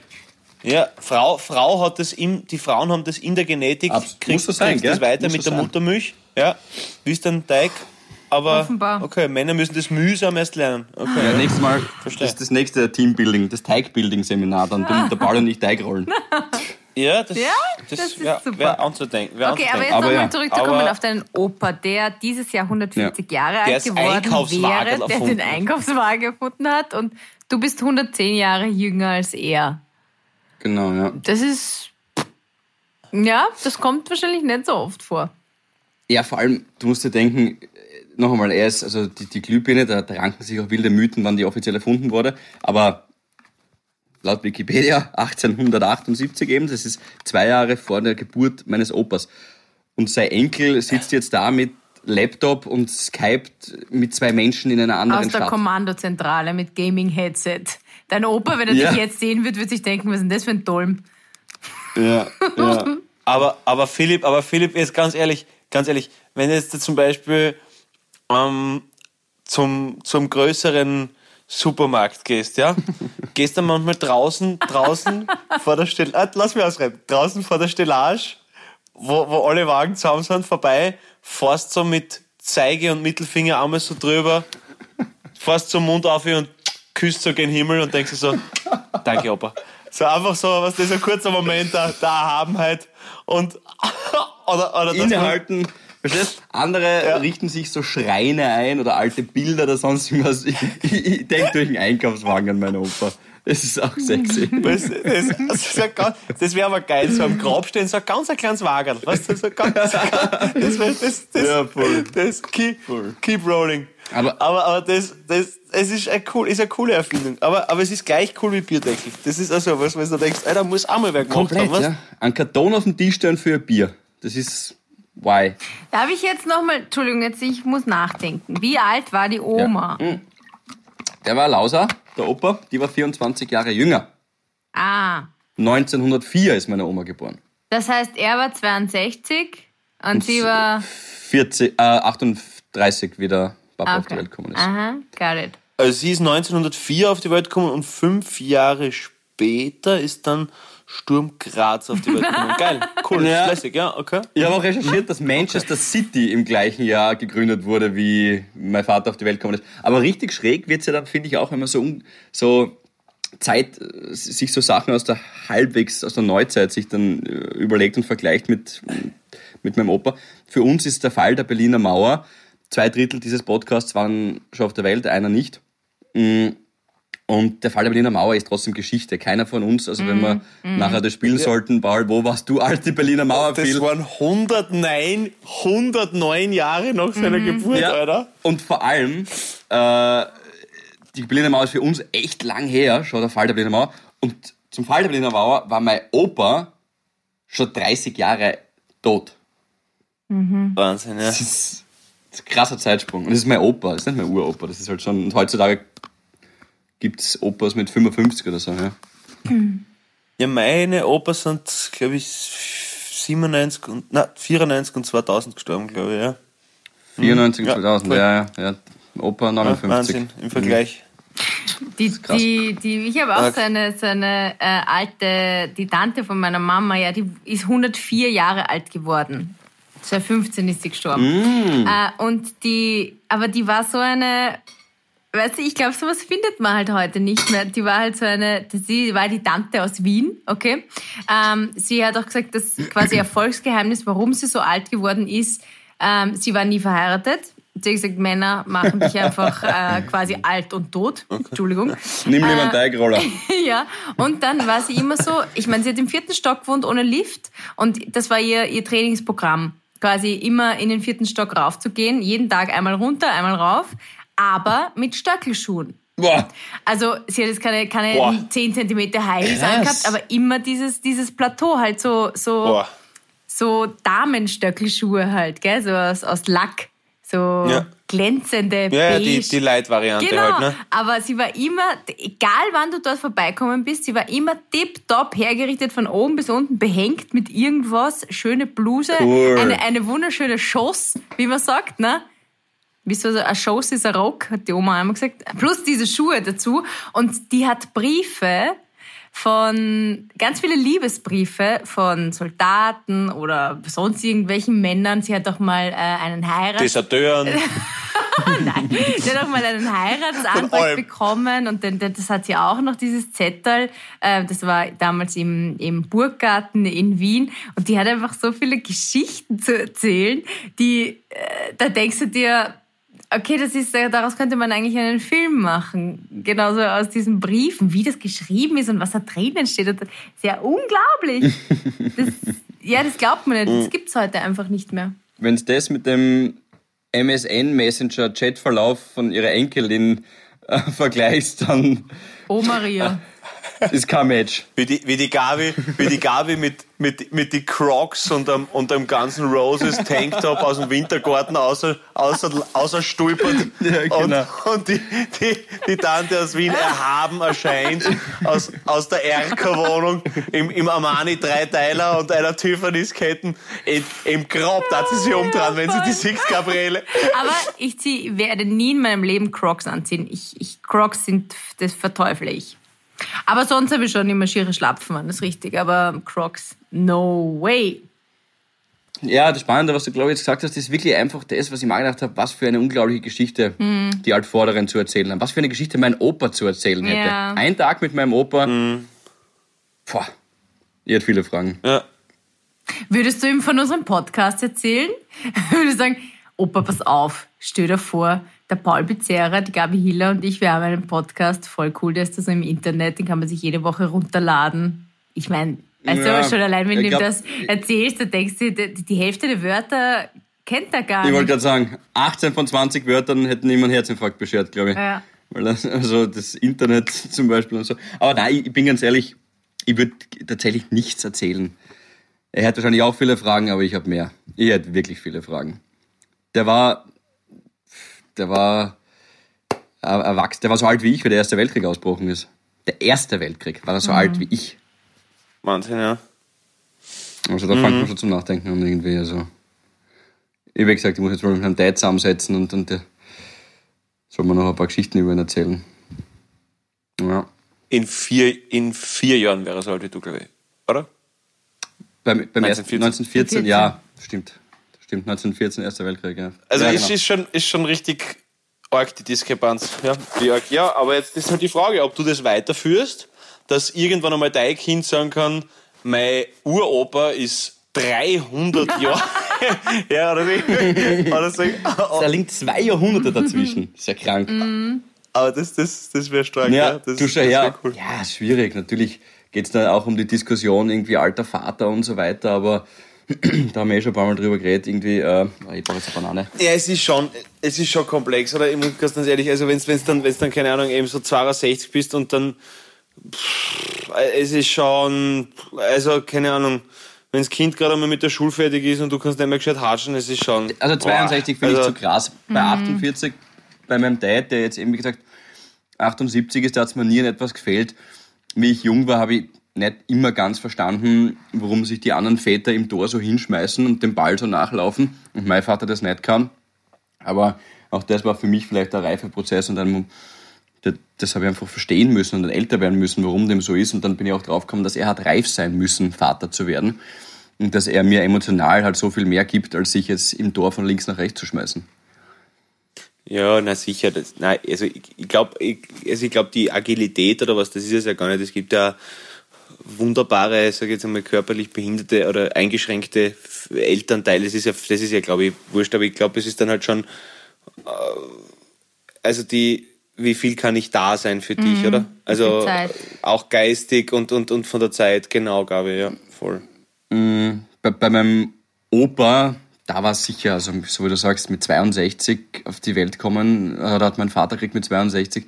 Ja, Frau, Frau hat das in, die Frauen haben das in der Genetik, Abs- kriegst, muss so sein, kriegst das weiter Muss mit so der sein. Muttermilch. Ja, willst du einen Teig aber Offenbar. okay, Männer müssen das mühsam erst lernen. Okay. Ja, nächstes Mal Verstehe. das, das nächste Teambuilding, das Teigbuilding-Seminar, dann tun der Paul und ich Teigrollen. Ja, das, Ja, das, das ist wäre super. wär anzudenken. Wär Okay, aber anzudenken. jetzt Aber nochmal ja. zurückzukommen Aber- auf deinen Opa, der dieses Jahr 140 Jahre alt geworden Einkaufswagen wäre, der erfunden den hat. Einkaufswagen erfunden hat und du bist 110 Jahre jünger als er. Genau, ja. Das ist, ja, das kommt wahrscheinlich nicht so oft vor. Ja, vor allem, du musst dir denken, noch einmal, er ist, also die, die Glühbirne, da, da ranken sich auch wilde Mythen, wann die offiziell erfunden wurde, aber laut Wikipedia 1878 eben, das ist zwei Jahre vor der Geburt meines Opas. Und sein Enkel sitzt jetzt da mit Laptop und skypt mit zwei Menschen in einer anderen Aus der Stadt. Kommandozentrale mit Gaming-Headset. Dein Opa, wenn er Ja. dich jetzt sehen wird, wird sich denken, was ist denn das für ein Dolm? Ja, ja. Aber, aber Philipp, aber Philipp, jetzt ganz ehrlich, ganz ehrlich, wenn du jetzt zum Beispiel ähm, zum, zum größeren Supermarkt gehst, ja, gehst dann manchmal draußen, draußen vor der Stellage, ah, lass mich ausreden, draußen vor der Stellage, wo, wo alle Wagen zusammen sind, vorbei, fährst so mit Zeige und Mittelfinger einmal so drüber, fährst zum Mund auf und küsst so gen Himmel und denkst so, danke Opa. So einfach so, was das ist ein kurzer Moment der, der Erhabenheit und oder, oder Innehalten. Verstehst? Andere richten sich so Schreine ein oder alte Bilder oder sonst irgendwas. Ich, ich, ich denke durch einen Einkaufswagen an meinen Opa. Das ist auch sexy. Das, das, das, ein das wäre aber geil, so am Grab stehen, so ein ganz ein kleines Wagen. Weißt du, so ganz, das, das, das, Ja, voll. das keep, keep rolling. Aber- aber, aber das, das, es ist, eine cool, ist eine coole Erfindung. Aber, aber es ist gleich cool wie Bierdeckel. Das ist also was, was du denkst, ey, da muss auch mal wer gemacht Komplett, haben. weißt? ja. Ein Karton auf den Tisch stellen für ein Bier. Das ist why. Darf ich jetzt nochmal, Entschuldigung, jetzt ich muss nachdenken. Wie alt war die Oma? Der war Lauser, der Opa, die war 24 Jahre jünger. Ah, 1904 ist meine Oma geboren. das heißt, er war 62 und sie war. 40, äh, 38, wie der Papa auf die Okay. Welt gekommen ist. Aha, got it. Also sie ist 1904 auf die Welt gekommen und fünf Jahre später ist dann Sturm Graz auf die Welt gekommen. Geil, cool, Ja. lässig, ja, okay. Ich habe auch recherchiert, dass Manchester City im gleichen Jahr gegründet wurde, wie mein Vater auf die Welt gekommen ist. Aber richtig schräg wird's ja dann, finde ich auch, wenn man so, so Zeit, äh, sich so Sachen aus der halbwegs, aus der Neuzeit sich dann äh, überlegt und vergleicht mit, mit meinem Opa. Für uns ist der Fall der Berliner Mauer. Zwei Drittel dieses Podcasts waren schon auf der Welt, einer nicht. Mm, Und der Fall der Berliner Mauer ist trotzdem Geschichte. Keiner von uns, also wenn wir nachher das spielen sollten, Paul, wo warst du, als die Berliner Mauer Das fiel? waren 109, 109 Jahre nach seiner Geburt, Ja. Alter. Und vor allem, äh, die Berliner Mauer ist für uns echt lang her, schon der Fall der Berliner Mauer. Und zum Fall der Berliner Mauer war mein Opa schon 30 Jahre tot. Wahnsinn, ja. Das ist, das ist ein krasser Zeitsprung. Und das ist mein Opa, das ist nicht mein Uropa. Das ist halt schon, und heutzutage gibt's Opas mit 55 oder so, ja. Ja, meine Opa sind, glaube ich, 97 und, na, 94 und 2000 gestorben, glaube ich, ja. 94 Ja, 2000, voll. ja, ja, ja. Opa ja 59. Wahnsinn, im Vergleich. Die, die, die, ich habe auch Arg. so eine, so eine äh, alte, die Tante von meiner Mama, ja, die ist 104 Jahre alt geworden. 2015 ist sie gestorben. Äh, und die, aber die war so eine, weißt du, ich glaube, sowas findet man halt heute nicht mehr. Die war halt so eine, sie war die Tante aus Wien, okay. Ähm, sie hat auch gesagt, das quasi Erfolgsgeheimnis, warum sie so alt geworden ist, ähm, sie war nie verheiratet. Sie hat gesagt, Männer machen dich einfach äh, quasi alt und tot. Entschuldigung. Nimm lieber Äh, einen Teigroller. Ja, und dann war sie immer so, ich meine, sie hat im vierten Stock gewohnt ohne Lift und das war ihr, ihr Trainingsprogramm. Quasi immer in den vierten Stock raufzugehen, jeden Tag einmal runter, einmal rauf, aber mit Stöckelschuhen. Boah. Also sie hat jetzt keine, keine Boah. 10 cm High Heels Krass. angehabt, aber immer dieses, dieses Plateau halt so, so, Boah. so Damenstöckelschuhe halt, gell, so aus, aus Lack. So Ja. glänzende, Ja, ja, die, die Light-Variante Genau, halt, ne? aber sie war immer, egal wann du dort vorbeikommen bist, sie war immer tipptopp hergerichtet, von oben bis unten, behängt mit irgendwas, schöne Bluse, Cool. eine, eine wunderschöne Schoss, wie man sagt, ne? Wieso so ein Schoss ist ein Rock, hat die Oma einmal gesagt. Plus diese Schuhe dazu. Und die hat Briefe von, ganz viele Liebesbriefe von Soldaten oder sonst irgendwelchen Männern. Sie hat auch mal äh, einen Heirat Deserteuren. Nein, der hat auch mal einen Heiratsantrag bekommen und dann, das hat sie auch noch, dieses Zettel. Äh, das war damals im, im Burggarten in Wien und die hat einfach so viele Geschichten zu erzählen, die, äh, da denkst du dir, okay, das ist, äh, daraus könnte man eigentlich einen Film machen. Genauso aus diesen Briefen, wie das geschrieben ist und was da drinnen steht. Das ist ja unglaublich. Das, ja, das glaubt man nicht. Das gibt es heute einfach nicht mehr. Wenn es das mit dem MSN Messenger Chatverlauf von ihrer Enkelin äh, vergleichst, dann Oh Maria. ist kein Match. Wie die, wie die Gabi, wie die Gabi mit, mit, mit die Crocs und dem, und dem ganzen Roses Tanktop aus dem Wintergarten außer, außer, außer stulpert. Ja, genau. Und, und die, die, die Tante aus Wien erhaben erscheint aus, aus der Erker-Wohnung im, im Armani Dreiteiler und einer Tiffany's-Ketten im, im Grab. Da hat sie sich umdrehen, wenn sie die sieht, Gabriele. Aber ich zieh, werde nie in meinem Leben Crocs anziehen. Ich, ich, Crocs sind, das verteufle ich. Aber sonst habe ich schon immer schiere Schlapfen an, das ist richtig. Aber Crocs, no way. Ja, das Spannende, was du, glaube ich, jetzt gesagt hast, ist wirklich einfach das, was ich mal gedacht habe, was für eine unglaubliche Geschichte die Altvorderen zu erzählen haben. Was für eine Geschichte mein Opa zu erzählen hätte. Ja. Ein Tag mit meinem Opa, boah, ihr hat viele Fragen. Ja. Würdest du ihm von unserem Podcast erzählen? Würde sagen, Opa, pass auf, stell dir vor, der Paul Pizzerra, die Gabi Hiller und ich, wir haben einen Podcast, voll cool, der ist da so im Internet, den kann man sich jede Woche runterladen. Ich meine, weißt du Ja, aber schon allein, wenn ich du glaub- das erzählst, da denkst du, die, die Hälfte der Wörter kennt er gar Ich wollte nicht. gerade sagen, 18 von 20 Wörtern hätten ihm einen Herzinfarkt beschert, glaube ich. Ja. Weil das, also das Internet zum Beispiel und so. Aber nein, ich bin ganz ehrlich, ich würde tatsächlich nichts erzählen. Er hat wahrscheinlich auch viele Fragen, aber ich habe mehr. Ich hätte wirklich viele Fragen. Der war, der war äh, erwachsen, der war so alt wie ich, wie der Erste Weltkrieg ausgebrochen ist. Der Erste Weltkrieg war er so alt wie ich. Wahnsinn, ja. Also da fängt man schon zum Nachdenken an irgendwie. Also. Ich habe gesagt, ich muss jetzt mal mit einem Dad zusammensetzen und, und der soll mir noch ein paar Geschichten über ihn erzählen. Ja. In vier, in vier Jahren wäre er so alt wie du, glaube ich. Oder? Beim, beim ersten 1914. 1914, ja, stimmt. Stimmt, 1914, Erster Weltkrieg, ja. Also ja, es genau. ist, schon, ist schon richtig arg, die Diskrepanz. Ja, arg. ja, aber jetzt ist halt die Frage, ob du das weiterführst, dass irgendwann einmal dein Kind sagen kann, mein Uropa ist 300 Jahre. ja, oder wie? Oder so. Da liegen zwei Jahrhunderte dazwischen. Ist ja krank. Aber das, das, das wäre stark. Ja, das, du schau das her. Cool. Ja, schwierig. Natürlich geht es da auch um die Diskussion irgendwie alter Vater und so weiter, aber da haben wir eh schon ein paar Mal drüber geredet, irgendwie, äh, ich brauche jetzt eine Banane. Ja, es ist schon, es ist schon komplex, oder? Ich muss ganz ganz ehrlich, also wenn du dann, wenn's dann, keine Ahnung, eben so 62 bist und dann, pff, es ist schon, also keine Ahnung, wenn das Kind gerade einmal mit der Schule fertig ist und du kannst nicht mehr gescheit hatschen, es ist schon. Also 62 finde also, ich zu krass. Bei 48, bei meinem Dad, der jetzt eben, wie gesagt, 78 ist, da hat es mir nie an etwas gefehlt. Wie ich jung war, habe ich nicht immer ganz verstanden, warum sich die anderen Väter im Tor so hinschmeißen und dem Ball so nachlaufen und mein Vater das nicht kann. Aber auch das war für mich vielleicht ein Reifeprozess und ein, das, habe ich einfach verstehen müssen und dann älter werden müssen, warum dem so ist. Und dann bin ich auch draufgekommen, dass er hat reif sein müssen, Vater zu werden. Und dass er mir emotional halt so viel mehr gibt, als sich jetzt im Tor von links nach rechts zu schmeißen. Ja, na sicher. Das, nein, also ich, ich glaube, also ich glaub, die Agilität oder was, das ist es ja gar nicht. Es gibt ja wunderbare, sage ich jetzt einmal, körperlich behinderte oder eingeschränkte Elternteile. Das ist ja, das ist ja, glaube ich, wurscht, aber ich glaube, es ist dann halt schon, äh, also die, wie viel kann ich da sein für dich, oder? Also auch geistig und, und, und von der Zeit, genau, Gabi, ja, voll. Bei, bei meinem Opa, da war es sicher, also so wie du sagst, mit 62 auf die Welt kommen, äh, da hat mein Vater gekriegt mit 62,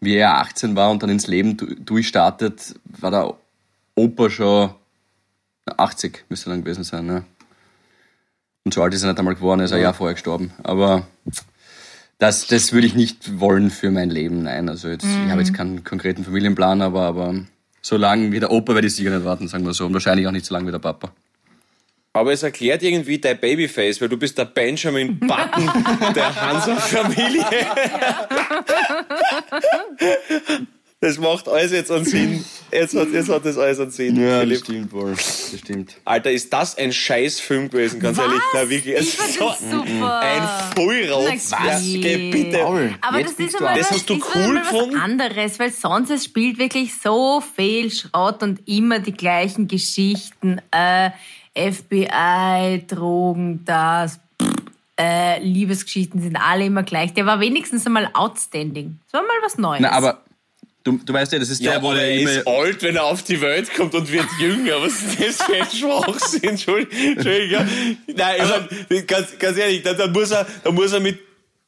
wie er 18 war und dann ins Leben du- durchstartet, war der Opa schon 80, müsste dann gewesen sein. Ne? Und so alt ist er nicht einmal geworden, er ist ein Jahr vorher gestorben. Aber das, das würde ich nicht wollen für mein Leben, nein. Also jetzt, ich habe jetzt keinen konkreten Familienplan, aber, aber so lange wie der Opa werde ich sicher nicht warten, sagen wir so. Und wahrscheinlich auch nicht so lange wie der Papa. Aber es erklärt irgendwie dein Babyface, weil du bist der Benjamin Button der Hansa-Familie. Das macht alles jetzt einen Sinn. Jetzt hat, jetzt hat das alles einen Sinn, Ja, das Philipp. stimmt wohl. Das stimmt. Alter, ist das ein Scheißfilm gewesen, ganz ehrlich. Na, wirklich. Ich so das super. ein Vollrotz. Na, Ja, geh. bitte. Aber jetzt das ist aber Das was, hast du ist cool gefunden? was anderes, weil sonst es spielt wirklich so viel Schrott und immer die gleichen Geschichten. Äh, FBI, Drogen, das, äh, Liebesgeschichten sind alle immer gleich. Der war wenigstens einmal outstanding. Das war mal was Neues. Na, aber du, du weißt ja, das ist Ja, der, wo der er immer... ist alt, wenn er auf die Welt kommt und wird jünger. Was ist das für ein Schwachsinn? Entschuldigung. Nein, ich mein, ganz, ganz ehrlich, dann, dann, muss er, dann muss er mit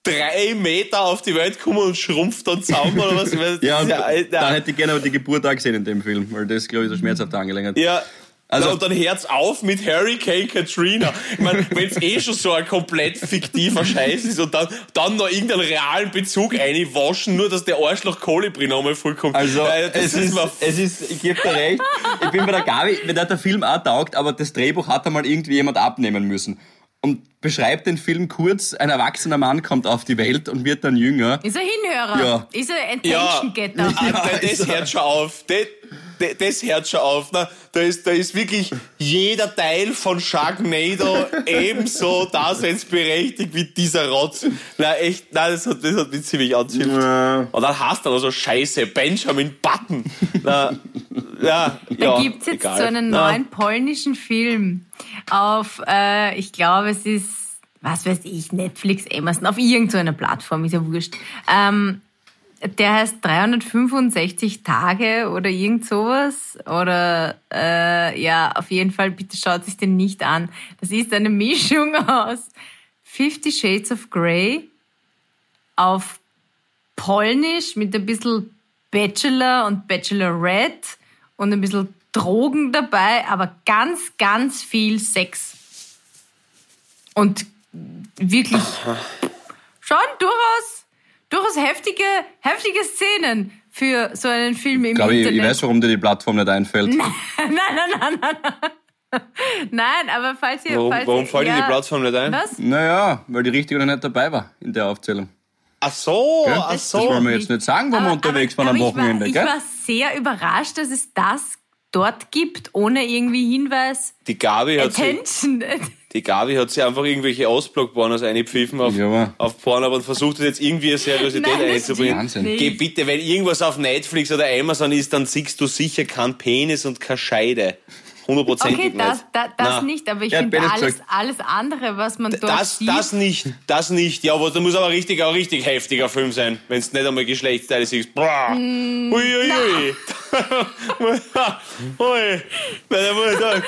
drei Meter auf die Welt kommen und schrumpft dann zusammen oder was? Ich weiß, Ja, ja, dann hätte ich gerne aber die Geburt auch gesehen in dem Film, weil das, glaube ich, so schmerzhaft angelegenheit. ja, Also- und dann hört's auf mit Hurricane Katrina. Ich meine, wenn's eh schon so ein komplett fiktiver Scheiß ist und dann, dann noch irgendeinen realen Bezug einwaschen, nur dass der Arschloch Kolibri nochmal vollkommt. Also, Äh, es ist, es ist, ich gebe dir recht, ich bin bei der Gabi, wenn der, der Film auch taugt, aber das Drehbuch hat einmal irgendwie jemand abnehmen müssen. Und beschreibt den Film kurz, ein erwachsener Mann kommt auf die Welt und wird dann jünger. ist er Hinhörer? Ja. Ist er Ja, Attention Getter? ja, das also- hört schon auf. Das, das, das hört schon auf. Na, da, ist, da ist wirklich jeder Teil von Sharknado ebenso daseinsberechtigt wie dieser Rotz. Na echt, nein, das hat, das hat mich ziemlich anzügelt. Ja. Und dann hast du noch so Scheiße, Benjamin Button. Na, ja, Da ja, gibt's jetzt egal. so einen Na, neuen polnischen Film auf, äh, ich glaube, es ist, was weiß ich, Netflix, Amazon, auf irgendeiner Plattform, ist ja wurscht. Ähm, der heißt 365 Tage oder irgend sowas. Oder äh, ja, auf jeden Fall, bitte schaut sich den nicht an. Das ist eine Mischung aus Fifty Shades of Grey auf Polnisch mit ein bisschen Bachelor und Bachelorette und ein bisschen Drogen dabei, aber ganz, ganz viel Sex. Und wirklich schon durchaus, durchaus heftige, heftige Szenen für so einen Film im Ich glaube, ich, Internet. ich weiß, warum dir die Plattform nicht einfällt. nein, nein, nein, nein, nein. Nein, aber falls ihr... Warum, falls warum fällt dir die Plattform nicht ein? Was? Naja, weil die Richtige noch nicht dabei war in der Aufzählung. Ach so, Gell? ach Das so. wollen wir jetzt nicht sagen, wo wir unterwegs waren am Wochenende, Ich war, gell? ich war sehr überrascht, dass es das dort gibt, ohne irgendwie Hinweis. Die Gabi hat sich Attention. Die Gabi hat sich einfach irgendwelche Ausblock-Pornos eingepfiffen auf, Ja, aber- auf Pornhub und versucht jetzt irgendwie eine Seriosität Nein, einzubringen. Wahnsinn. Geh bitte, wenn irgendwas auf Netflix oder Amazon ist, dann siehst du sicher keinen Penis und keine Scheide. Hundertprozentig Okay, das, nicht. da, das Na, nicht, aber ich Ja, finde alles, gesagt. alles andere, was man dort Das, sieht. das nicht, das nicht. Ja, aber da muss aber richtig, ein richtig heftiger Film sein, wenn es nicht einmal Geschlechtsteile siehst. Bra. Mm, Ui, ui, da muss ich sagen,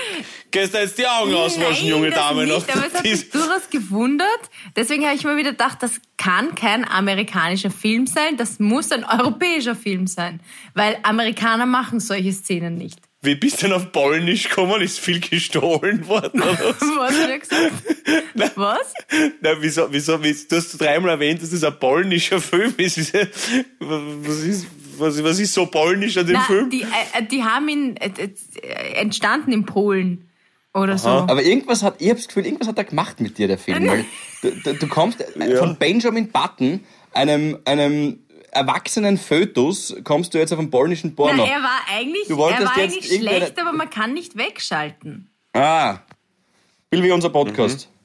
Gehst du jetzt die Augen auswaschen, junge das Dame? nicht, noch? aber es hat mich durchaus gewundert. Deswegen habe ich mir wieder gedacht, das kann kein amerikanischer Film sein, das muss ein europäischer Film sein. Weil Amerikaner machen solche Szenen nicht. Wie bist du denn auf Polnisch gekommen? Ist viel gestohlen worden? Oder was? Was hat er gesagt? Was? Na, wieso, wieso, wieso, du hast dreimal erwähnt, dass das ein polnischer Film ist. Wieso- Was ist, was, was ist so polnisch an dem Na, Film? die, äh, die haben ihn äh, äh, entstanden in Polen oder so. Aber irgendwas hat, ich habe das Gefühl, irgendwas hat er gemacht mit dir, der Film. Weil du, du, du kommst äh, von Benjamin Button, einem, einem erwachsenen Fötus, kommst du jetzt auf einen polnischen Porno. Na, er war eigentlich, Du wolltest er war jetzt eigentlich irgendeine- schlecht, aber man kann nicht wegschalten. Ah, will wie unser Podcast.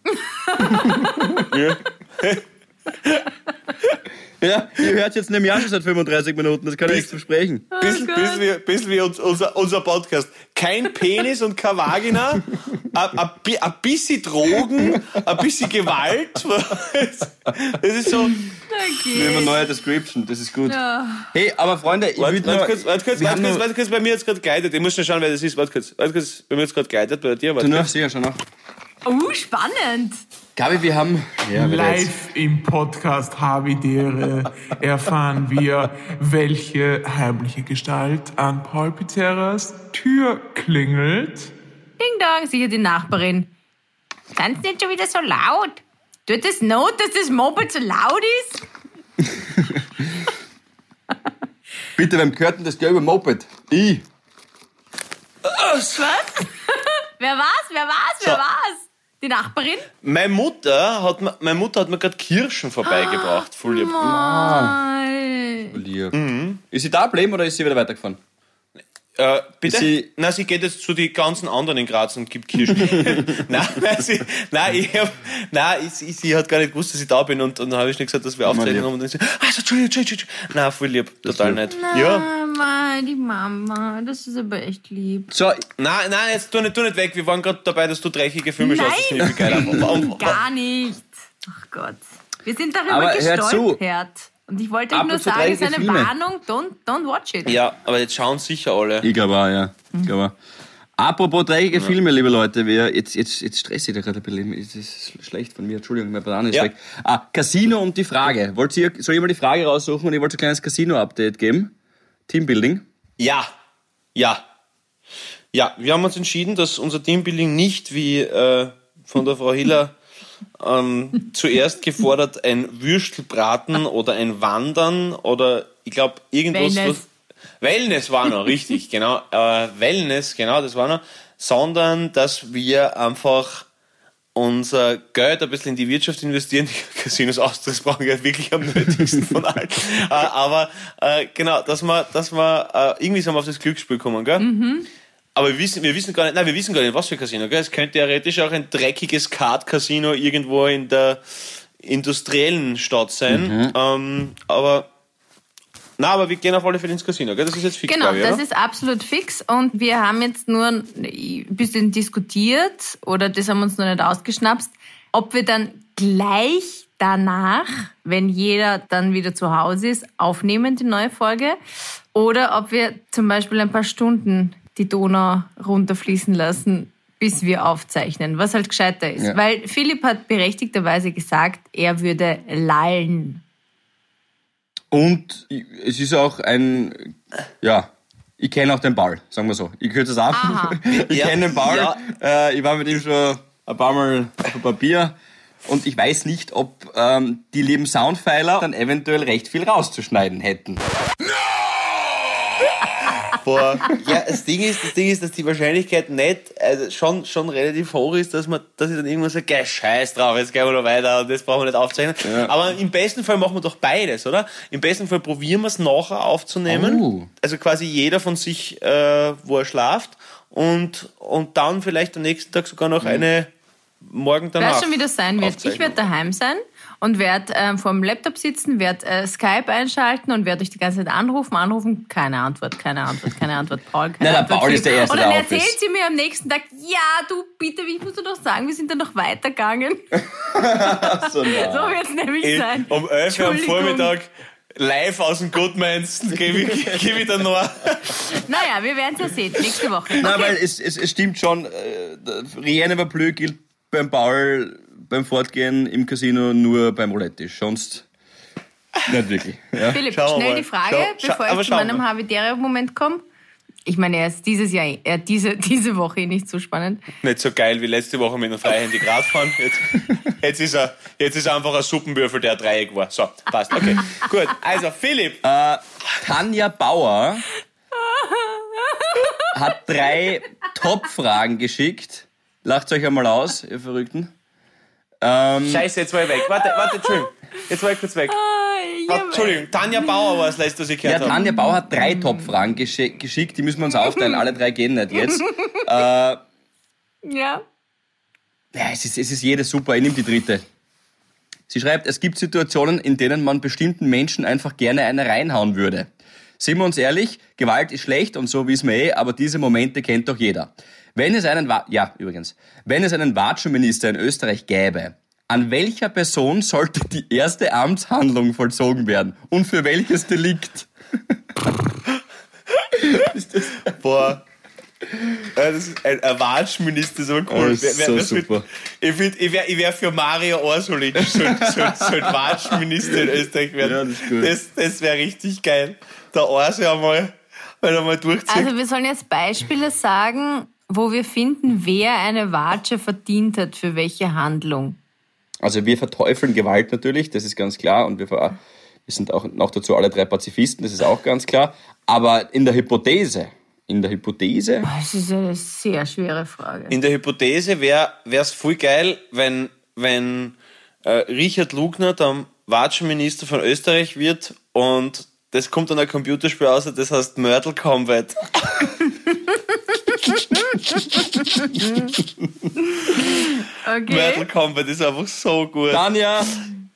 Ja. Ja, ihr hört jetzt nämlich auch schon seit 35 Minuten, das kann ich nichts versprechen. Bisschen, Gott. bisschen, wie, bisschen wie uns, unser, unser Podcast. Kein Penis und keine Vagina, ein- ein bi- ein bisschen Drogen, ein bisschen Gewalt. Das ist so. Wir haben eine neue Description, das ist gut. Ja. Hey, aber Freunde, ich Warte, würde warte kurz, warte kurz, wir warte kurz, warte kurz, bei mir jetzt gerade geleitet. Ich muss schon schauen, wer das ist. Warte kurz, warte kurz, bei mir jetzt gerade geleitet bei dir. Du Warte nur kurz. sicher schon noch. Oh, spannend. Gabi, wir haben... Ja. Live im Podcast Havidere erfahren wir, welche heimliche Gestalt an Paul Pizzeras Tür klingelt. Ding dong, sicher die Nachbarin. Kannst nicht schon wieder so laut? Tut das not, dass das Moped so laut ist? Bitte, wem gehört denn das gelbe Moped? Ich. Was? wer war's? Wer war's? Wer So. war's? Die Nachbarin? Meine Mutter hat mir, meine Mutter hat mir gerade Kirschen vorbeigebracht. Voll lieb. Mal. Lieb. Ist sie da geblieben oder ist sie wieder weitergefahren? Äh, bitte? Sie- nein, sie geht jetzt zu den ganzen anderen in Graz und gibt Kirschen. nein, nein, sie, nein, ich hab, nein ich, ich, sie hat gar nicht gewusst, dass ich da bin und, und dann habe ich nicht gesagt, dass wir auftreten lieb. haben. Und dann sie, ah, so, Entschuldigung, Entschuldigung, Entschuldigung. Nein, voll lieb, total nett. Ja. Mama, die Mama, das ist aber echt lieb. So, Nein, nein, jetzt tu nicht, tu nicht weg. Wir waren gerade dabei, dass du dreckige Filme schaust. Das geiler. Warum- Gar nicht. Ach Gott. Wir sind darüber Aber gestolpert. Und ich wollte euch nur sagen, es ist eine Filme. Warnung, don't, don't watch it. Ja, aber jetzt schauen sicher alle. ich glaube auch, ja. Ich glaube auch. Apropos dreckige Filme, liebe Leute, wir, jetzt, jetzt, jetzt stresse ich da gerade ein bisschen. Es ist schlecht von mir, Entschuldigung, meine Banane ist Ja. weg. Ah, Casino und die Frage. Wollt ihr, soll ich mal die Frage raussuchen und ich wollte ein kleines Casino-Update geben? Teambuilding. Ja, ja. Ja, wir haben uns entschieden, dass unser Teambuilding nicht wie äh, von der Frau Hiller ähm, zuerst gefordert ein Würstelbraten oder ein Wandern oder ich glaube irgendwas. Wellness. Was, Wellness war noch, richtig, genau. Äh, Wellness, genau, das war noch. Sondern, dass wir einfach unser Geld ein bisschen in die Wirtschaft investieren. Die Casinos Austrias brauchen Geld wirklich am nötigsten von allen. äh, aber äh, genau, dass wir, dass wir äh, irgendwie sind wir auf das Glücksspiel kommen, gell? Aber wir wissen, wir wissen gar nicht, nein, wir wissen gar nicht, was für Casino, gell? Es könnte theoretisch auch ein dreckiges Card-Casino irgendwo in der industriellen Stadt sein. Ähm, aber na, aber wir gehen auf alle Fälle ins Casino, gell? Das ist jetzt fix, Genau, ich, das oder? ist absolut fix und wir haben jetzt nur ein bisschen diskutiert oder das haben wir uns noch nicht ausgeschnapst, ob wir dann gleich danach, wenn jeder dann wieder zu Hause ist, aufnehmen, die neue Folge oder ob wir zum Beispiel ein paar Stunden die Donau runterfließen lassen, bis wir aufzeichnen, was halt gescheiter ist. Ja. Weil Philipp hat berechtigterweise gesagt, er würde lallen. Und es ist auch ein, ja, ich kenne auch den Ball, sagen wir so. Ich kürze es ab. Aha. Ich Ja. kenne den Ball. Ja. Äh, ich war mit ihm schon ein paar Mal auf ein Papier. Und ich weiß nicht, ob ähm, die lieben Soundpfeiler dann eventuell recht viel rauszuschneiden hätten. Boah. Ja, das Ding ist, das Ding ist, dass die Wahrscheinlichkeit nicht, also schon, schon relativ hoch ist, dass man, dass ich dann irgendwann sage, geil, scheiß drauf, jetzt gehen wir noch weiter und das brauchen wir nicht aufzeichnen. Aber im besten Fall machen wir doch beides, oder? Im besten Fall probieren wir es nachher aufzunehmen. Oh. Also quasi jeder von sich, äh, wo er schlaft und, und dann vielleicht am nächsten Tag sogar noch eine morgen Ich danach. weiß schon, wie das sein wird. Ich werde daheim sein und werde ähm, vor dem Laptop sitzen, werde äh, Skype einschalten und werde euch die ganze Zeit anrufen, anrufen. Keine Antwort, keine Antwort, keine Antwort. Paul, keine der Antwort. Paul ist der Erste, Und dann der erzählt ist. sie mir am nächsten Tag, ja, du, bitte, ich muss dir doch sagen, wir sind dann noch weitergegangen. So, So wird es nämlich Ich- sein. um 11 Uhr am. Vormittag live aus dem Goodmans gebe ich, gebe ich dann noch. Naja, wir werden es ja sehen, nächste Woche. Nein, weil es, es, es stimmt schon, äh, Rien war blöd gilt beim Ball, beim Fortgehen im Casino nur beim Roulette. Sonst nicht wirklich. Ja. Philipp, Schauen wir schnell mal. die Frage, Schau- schau- bevor ich zu meinem. Havidere-Moment komme. Ich meine, er ist dieses Jahr, er diese, diese Woche nicht so spannend. Nicht so geil wie letzte Woche mit einem freihändig Radfahren. Jetzt, jetzt, ist er, jetzt ist er einfach ein Suppenwürfel, der ein Dreieck war. So, passt. Okay, gut. Also, Philipp. Tanja Bauer hat drei Top-Fragen geschickt. Lacht euch einmal aus, ihr Verrückten. Ähm, Scheiße, jetzt war ich weg. Warte, warte, Entschuldigung. Jetzt war ich kurz weg. Warte, Entschuldigung, Tanja Bauer war das letzte, was ich ja, gehört habe. Tanja Bauer hat drei Top-Fragen gesche- geschickt. Die müssen wir uns aufteilen. Alle drei gehen nicht jetzt. Äh, Ja. Ja, es ist, es ist jede super. Ich nehme die dritte. Sie schreibt, es gibt Situationen, in denen man bestimmten Menschen einfach gerne eine reinhauen würde. Sind wir uns ehrlich, Gewalt ist schlecht und so wissen wir eh, aber diese Momente kennt doch jeder. Wenn es einen, Wa- ja, übrigens, wenn es einen Watschenminister in Österreich gäbe, an welcher Person sollte die erste Amtshandlung vollzogen werden? Und für welches Delikt? Boah. Ja, das ist ein, Watschminister, so cool. Das ist so mit- super. ich find, ich wäre wär für Mario Orsolin so, so, so ein Watschminister in Österreich werden. Ja, das ist gut. Das, das wäre richtig geil. Der Orse einmal, wenn er mal durchzieht. Also wir sollen jetzt Beispiele sagen, wo wir finden, wer eine Watsche verdient hat für welche Handlung. Also wir verteufeln Gewalt natürlich, das ist ganz klar. Und wir, wir sind auch noch dazu alle drei Pazifisten, das ist auch ganz klar. Aber in der Hypothese, in der Hypothese, Das ist eine sehr schwere Frage. In der Hypothese wäre es voll geil, wenn, wenn äh, Richard Lugner dann Watschenminister von Österreich wird und das kommt dann ein Computerspiel aus, das heißt Mörtel Combat. Okay. Mortal Kombat ist einfach so gut. Tanja,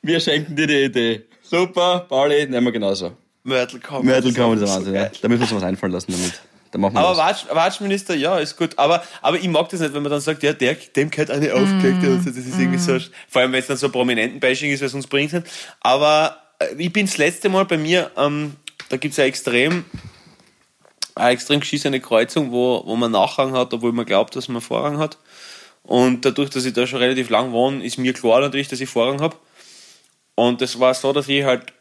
wir schenken dir die Idee. Super, Pauli, nehmen wir genauso. Mortal Kombat. Ist kann man einfach das so Wahnsinn, ja. Da müssen wir uns was einfallen lassen damit. Da machen wir Aber was. Watch, Watchminister, ja, ist gut. Aber, aber ich mag das nicht, wenn man dann sagt, ja, der, dem gehört eine aufgelegt. und so. Das ist irgendwie so, vor allem wenn es dann so prominenten Bashing ist, weil sonst bringt nicht. Aber äh, ich bin das letzte Mal bei mir, ähm, da gibt es ja extrem, eine extrem geschissene Kreuzung, wo, wo man Nachrang hat, obwohl man glaubt, dass man Vorrang hat. Und dadurch, dass ich da schon relativ lang wohne, ist mir klar natürlich, dass ich Vorrang habe. Und das war so, dass ich halt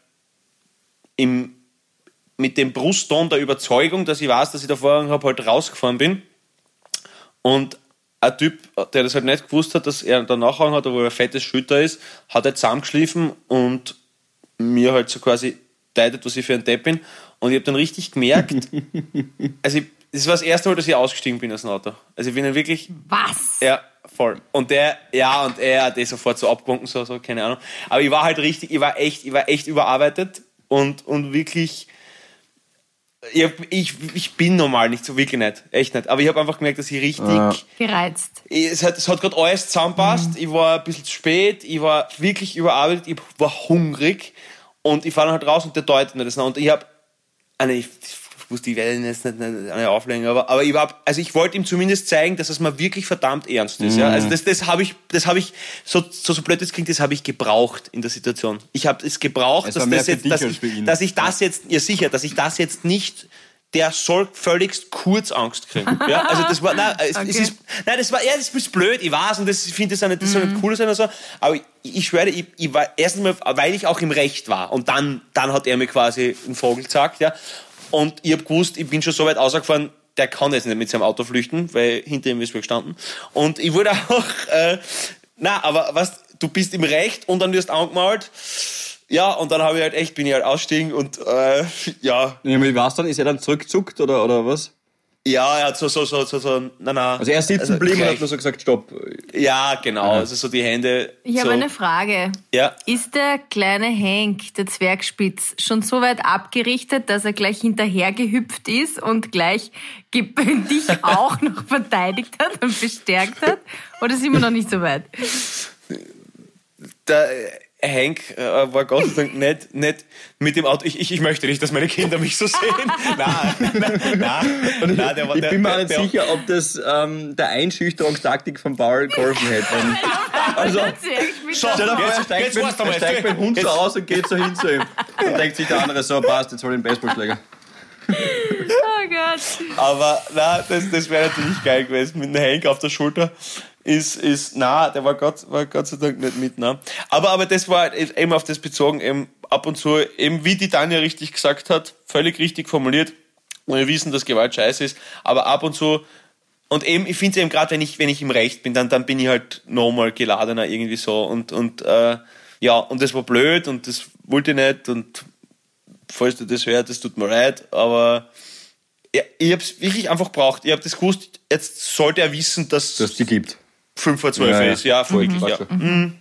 im, mit dem Brustton der Überzeugung, dass ich weiß, dass ich da Vorrang habe, halt rausgefahren bin. Und ein Typ, der das halt nicht gewusst hat, dass er da Nachrang hat, obwohl er ein fettes Schulter ist, hat halt zusammengeschliffen und mir halt so quasi deutet, was ich für ein Depp bin. Und ich habe dann richtig gemerkt, also ich, das war das erste Mal, dass ich ausgestiegen bin aus dem Auto. Also ich bin dann wirklich Was? ja, voll. Und der, ja, und er hat eh sofort so abgewunken, so, so, keine Ahnung. Aber ich war halt richtig, ich war echt, ich war echt überarbeitet und, und wirklich, ich, ich, ich bin normal nicht so, wirklich nicht, echt nicht. Aber ich habe einfach gemerkt, dass ich richtig, Gereizt. ich- es hat, es hat gerade alles zusammenpasst. Ich war ein bisschen zu spät, ich war wirklich überarbeitet, ich war hungrig und ich fahre dann halt raus und der deutet mir das noch. Und ich habe, eine, ich wusste, ich werde ihn jetzt nicht, nicht eine auflegen, aber, aber ich war, also ich wollte ihm zumindest zeigen, dass es mir wirklich verdammt ernst ist. Ja? Also das, das habe ich, das habe ich, so, so, so blöd es klingt, das habe ich gebraucht in der Situation. Ich habe es gebraucht, Es dass, das jetzt, dass, ich, dass ich das jetzt, ja sicher, dass ich das jetzt nicht der soll völligst kurz Angst kriegen. Ja, also das war, nein, es, es Okay. ist, nein, das war, ja, das ist blöd, ich weiß und das, ich finde das auch nicht, das soll nicht cool sein oder so, aber ich, ich schwöre, ich, ich war erstens mal, weil ich auch im Recht war und dann, dann hat er mir quasi einen Vogel gesagt, ja, und ich habe gewusst, ich bin schon so weit ausgefahren, der kann jetzt nicht mit seinem Auto flüchten, weil hinter ihm ist wir gestanden und ich wurde auch, äh, na, aber was, du bist im Recht und dann wirst du angemalt, ja, und dann habe ich halt echt, bin ich halt ausgestiegen und äh, ja, Ja, wie war's dann? Ist er dann zurückgezuckt oder, oder was? ja, er hat so, so, so, so, so, na, na. Also er ist sitzen geblieben und hat nur so gesagt, stopp. Ja, genau. Also so die Hände. Ich so. habe eine Frage. Ja. Ist der kleine Hank, der Zwergspitz, schon so weit abgerichtet, dass er gleich hinterher gehüpft ist und gleich dich auch noch verteidigt hat und bestärkt hat? Oder sind wir noch nicht so weit? Äh, Hank äh, war Gott sei Dank nicht, nicht mit dem Auto. Ich, ich, ich möchte nicht, dass meine Kinder mich so sehen. nein, nein, nein, nein, der war Ich der, bin mir nicht der, sicher, ob das ähm, der Einschüchterungstaktik von Paul geholfen hätte. Also, So, stell dir vor, Jetzt- er steigt, jetzt mit, er steigt dem Hund so Jetzt- aus und geht so hin zu ihm. Und denkt sich der andere so, passt, jetzt hol ich den Baseballschläger. Oh Gott. Aber na, das, das wäre natürlich geil gewesen mit einem Hank auf der Schulter. Ist, ist, na, der war Gott, war Gott sei Dank nicht mit, na. Aber, aber das war eben auf das bezogen, eben ab und zu, eben wie die Tanja richtig gesagt hat, völlig richtig formuliert. Und wir wissen, dass Gewalt scheiße ist, aber ab und zu, und eben, ich finde es eben gerade, wenn ich, wenn ich im Recht bin, dann, dann bin ich halt nochmal geladener irgendwie so und, und, äh, ja, und das war blöd und das wollte ich nicht und falls du das hörst, das tut mir leid, aber, ja, ich habe es wirklich einfach braucht. Ich habe das gewusst, jetzt sollte er wissen, dass Dass die gibt. 5 vor 12 Ja, ist. Ja, folglich. Passt Ja. schon.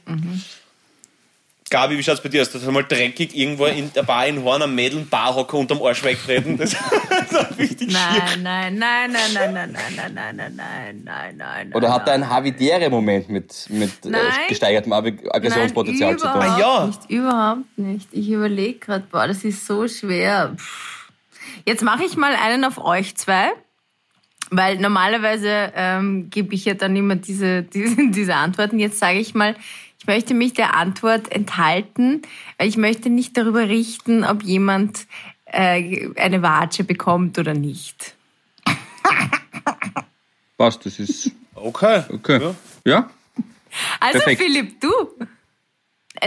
Gabi, wie schaut's bei dir aus? Das mal dreckig irgendwo in der Bar in Horn am Mädel einen Barhocker unterm Arsch wegtreten. Das, das war richtig schier. Nein, nein, nein, nein, nein, nein, nein, nein, nein, nein, nein, nein. Oder hat er nein. einen Havidere-Moment mit, mit äh, Nein. gesteigertem Ag- Aggressionspotenzial Nein, zu tun? überhaupt Ah, ja. Nicht, überhaupt nicht. Ich überlege gerade, boah, das ist so schwer. Pff. Jetzt mache ich mal einen auf euch zwei, weil normalerweise ähm, gebe ich ja dann immer diese, diese, diese Antworten. Jetzt sage ich mal, ich möchte mich der Antwort enthalten, weil ich möchte nicht darüber richten, ob jemand äh, eine Watsche bekommt oder nicht. Passt, das ist Okay. okay. Ja. Ja? Also Perfekt. Philipp, du?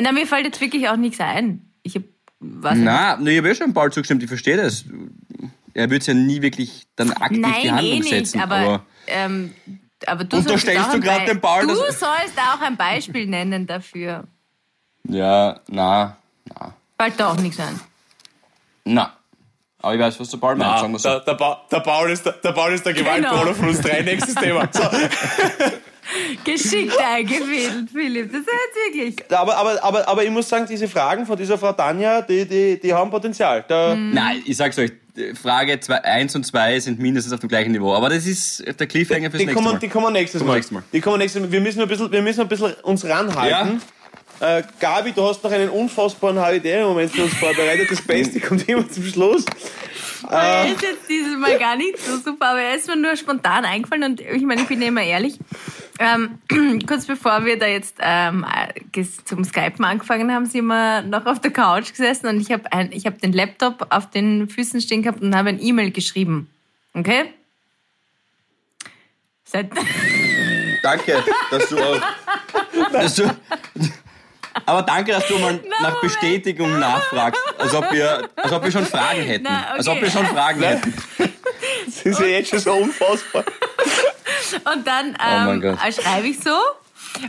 Na, mir fällt jetzt wirklich auch nichts ein. Ich hab, was Nein, nee, ich habe eh schon bald zugestimmt, ich verstehe das. Er wird es ja nie wirklich dann aktiv die Nein, eh Handlung nicht, setzen. aber, ähm, aber du Unterstellst sollst auch du Bei- dem Paul, Du sollst auch ein Beispiel nennen dafür. ja, na, na, Fällt da auch nichts ein. na. Aber ich weiß, was der Paul meint, sagen wir so. der, der, ba der, Paul ist der, der Paul ist der Gewaltpolo Genau. von uns drei. Nächstes Thema. So. Geschickt eingefädelt, Philipp. Das ist jetzt wirklich. Aber, aber, aber, aber ich muss sagen, diese Fragen von dieser Frau Tanja, die, die, die haben Potenzial. Da, Nein, ich sag's euch, Frage 1 und 2 sind mindestens auf dem gleichen Niveau. Aber das ist der Cliffhanger fürs Die nächste kommen, Mal. die kommen nächstes Mal. nächstes Mal. Die kommen nächstes Mal. Wir müssen ein bisschen, wir müssen ein bisschen uns ranhalten. Äh, Gabi, du hast noch einen unfassbaren Habitäre-Moment für uns vorbereitet. Das Beste kommt immer zum Schluss. Er ist jetzt dieses Mal gar nicht so super, aber er ist mir nur spontan eingefallen und ich meine, ich bin ja immer ehrlich. Ähm, kurz bevor wir da jetzt ähm, zum Skypen angefangen haben, sind wir noch auf der Couch gesessen und ich habe hab den Laptop auf den Füßen stehen gehabt und habe ein E-Mail geschrieben. Okay? Seit, Danke, dass du auch. Dass du, aber danke, dass du mal nach Moment. Bestätigung nachfragst. Als ob, wir, als ob wir schon Fragen hätten. Na, okay. Als ob wir schon Fragen hätten. Das ist ja jetzt schon so unfassbar. Und dann Oh ähm, äh, schreibe ich so.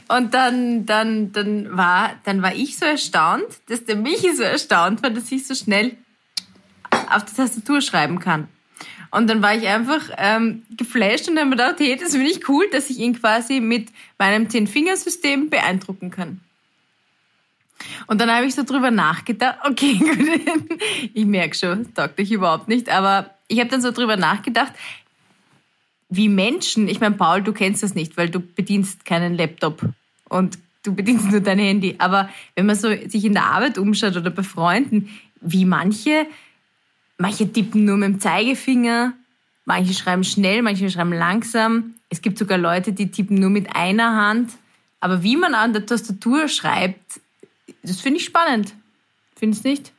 Und dann, dann, dann, war, dann war ich so erstaunt, dass der Michi so erstaunt war, dass ich so schnell auf die Tastatur schreiben kann. Und dann war ich einfach ähm, geflasht und habe mir gedacht, hey, das finde ich cool, dass ich ihn quasi mit meinem Zehn-Fingersystem beeindrucken kann. Und dann habe ich so drüber nachgedacht, okay, gut, ich merke schon, taugt euch überhaupt nicht, aber ich habe dann so drüber nachgedacht, wie Menschen, ich meine, Paul, du kennst das nicht, weil du bedienst keinen Laptop und du bedienst nur dein Handy. Aber wenn man so sich in der Arbeit umschaut oder bei Freunden, wie manche, manche tippen nur mit dem Zeigefinger, manche schreiben schnell, manche schreiben langsam. Es gibt sogar Leute, die tippen nur mit einer Hand. Aber wie man an der Tastatur schreibt, das finde ich spannend. Findest du nicht?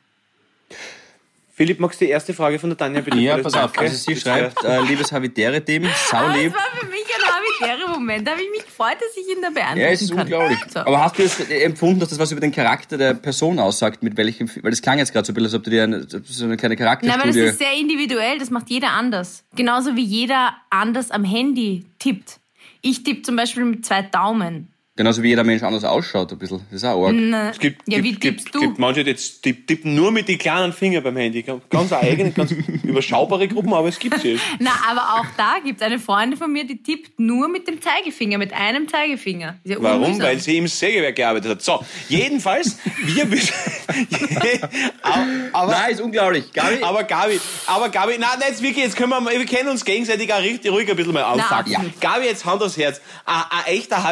Philipp, magst du die erste Frage von der Tanja bitte Ja, pass auf. Also sie Das schreibt, äh, liebes Habitäre-Team, Ah, saulieb. Das war für mich ein habitärer Moment. Da habe ich mich gefreut, dass ich ihn da beantworten Ja, es ist kann. unglaublich. So. Aber hast du jetzt empfunden, dass das was über den Charakter der Person aussagt, mit welchem, weil das klang jetzt gerade so ein bisschen, als ob du dir eine, so eine kleine Na, aber das Charakterstudie... ist sehr individuell, das macht jeder anders. Genauso wie jeder anders am Handy tippt. Ich tippe zum Beispiel mit zwei Daumen. Genauso wie jeder Mensch anders ausschaut, ein bisschen. Das ist auch arg. Na, Es gibt, ja, wie gibt, tippst gibt, du? gibt manche, die, jetzt- die tippen nur mit den kleinen Fingern beim Handy. Ganz eigene, ganz überschaubare Gruppen, aber es gibt sie. Na, aber auch da gibt es eine Freundin von mir, die tippt nur mit dem Zeigefinger, mit einem Zeigefinger. Ja Warum? Weil sie im Sägewerk gearbeitet hat. So, jedenfalls, wir müssen. aber, Nein, ist unglaublich. Gabi, aber Gabi, aber Gabi, nein, nein, jetzt wirklich, jetzt können wir, wir können uns gegenseitig auch richtig ruhig ein bisschen mal anfacken. Ja. Gabi, jetzt Hand aufs Herz. Ein, ein echter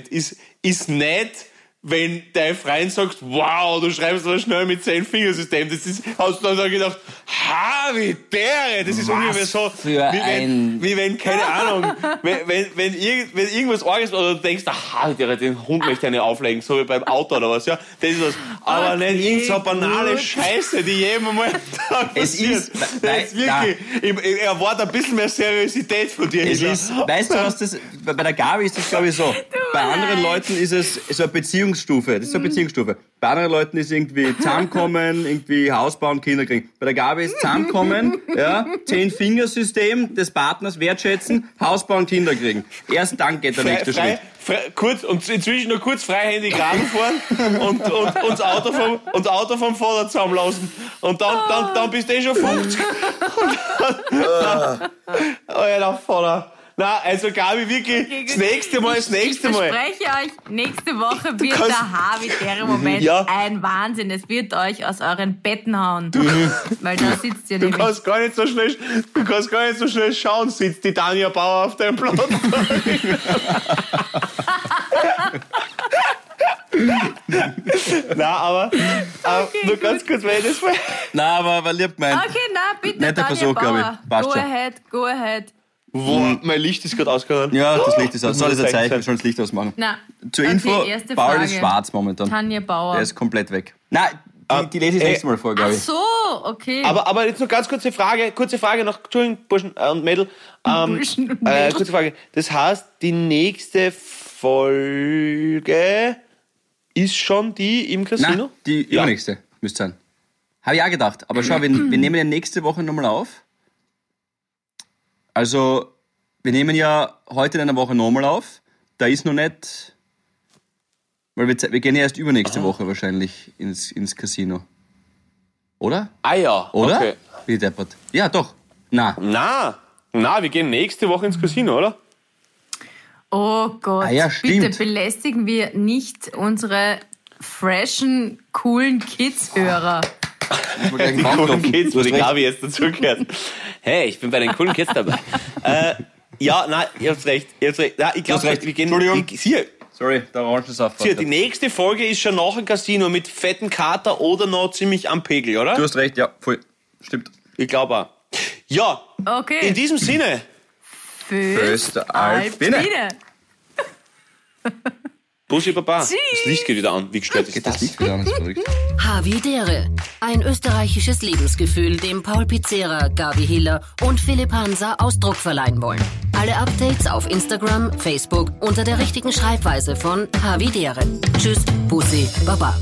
Habitäre-Moment ist, ist nicht, wenn dein Freund sagt, wow, du schreibst so schnell mit zehn Fingersystem. Das ist, hast du dann so gedacht, Habitäre, das ist ungefähr so, wie wenn, wie wenn, keine Ahnung, wenn, wenn, wenn, irgend, wenn irgendwas Orges oder du denkst, ah, Habitäre, den Hund möchte ich nicht auflegen, so wie beim Auto oder was, ja, das ist was. Aber Okay, nicht irgend so banale gut. Scheiße, die jedem Tag Es ist- das nein, ist wirklich, ich, ich erwarte ein bisschen mehr Seriosität von dir. Es ist, weißt du, was das, bei der Gabi ist das, glaube ich, so. Bei anderen. Leuten ist es so eine Beziehungsstufe. Das ist so eine Beziehungsstufe. Bei anderen Leuten ist irgendwie zusammenkommen, irgendwie Haus bauen, Kinder kriegen. Bei der Gabi ist zusammenkommen, ja, Zehn-Fingersystem des Partners wertschätzen, Haus bauen, Kinder kriegen. Erst dann geht der frei, nächste frei, Schritt. frei, kurz und inzwischen nur kurz freihändig Radl fahren und, und, und, das Auto vom, und das Auto vom Vater zusammenlassen. Und dann, dann, dann bist du eh schon 50. Und dann, Alter, Vater. Na, also Gabi, wirklich, Okay, das nächste Mal, das Ich nächste Mal. verspreche euch, nächste Woche wird kannst- der habitäre Moment Ja. ein Wahnsinn. Es wird euch aus euren Betten hauen. Weil da sitzt ihr Du nämlich. kannst gar nicht so schnell, du kannst gar nicht so schnell schauen, sitzt die Tanja Bauer auf deinem Platz. Na, aber, aber Okay, nur gut. ganz kurz, weil ich das mal. Na, aber, aber lieb gemeint. Okay, na bitte, Netter Tanja Versuch, Bauer. Gabi. Passt Go schon. ahead, go ahead. Wo, mein Licht ist gerade ausgegangen. Ja, das Licht ist aus. Soll das ein Zeichen, sollen das Licht ausmachen. Na, Zur Info, erste Paul Frage. ist schwarz momentan. Tanja Bauer. Der ist komplett weg. Nein, die, die lese ich das äh, nächste Mal vor, Ach Gabi. so, okay. Aber, aber jetzt noch ganz kurze Frage, kurze Frage noch, Entschuldigung, Burschen äh, und Mädel. Ähm, Burschen und äh, Mädel. kurze Frage. Das heißt, die nächste Folge ist schon die im Casino? Nein, die Ja. übernächste müsste sein. Habe ich auch gedacht. Aber schau, wir, wir nehmen ja nächste Woche nochmal auf. Also, wir nehmen ja heute in einer Woche nochmal auf. Da ist noch nicht. Weil wir, wir gehen ja erst übernächste Woche wahrscheinlich ins, ins Casino. Oder? Ah ja, Oder? okay. Wie deppert. Ja, doch. Na. Na, na, wir gehen nächste Woche ins Casino, oder? oh Gott, Ah ja, bitte belästigen wir nicht unsere freshen, coolen Kids-Hörer. Coolen. Kids, wo die. Gabi jetzt dazugehört. Hey, ich bin bei den coolen Kids dabei. äh, ja, nein, ihr habt recht. Ihr habt recht. Nein, ich Du hast glaube, recht. wir gehen. Entschuldigung. Wir, hier, Sorry, der Orangensaft. hier, die nächste Folge ist schon nach dem Casino mit fetten Kater oder noch ziemlich am Pegel, oder? Du hast recht, ja, voll. Stimmt. Ich glaube auch. Ja, Okay. in diesem Sinne. Föste Alpine. Bussi Baba. Tschüss. Das Licht geht wieder an. Wie gestört ist Geht das? das Licht wieder an? Das ist verrückt. Havidere. Ein österreichisches Lebensgefühl, dem Paul Pizzera, Gabi Hiller und Philipp Hansa Ausdruck verleihen wollen. Alle Updates auf Instagram, Facebook unter der richtigen Schreibweise von Havidere. Tschüss, Bussi, Baba.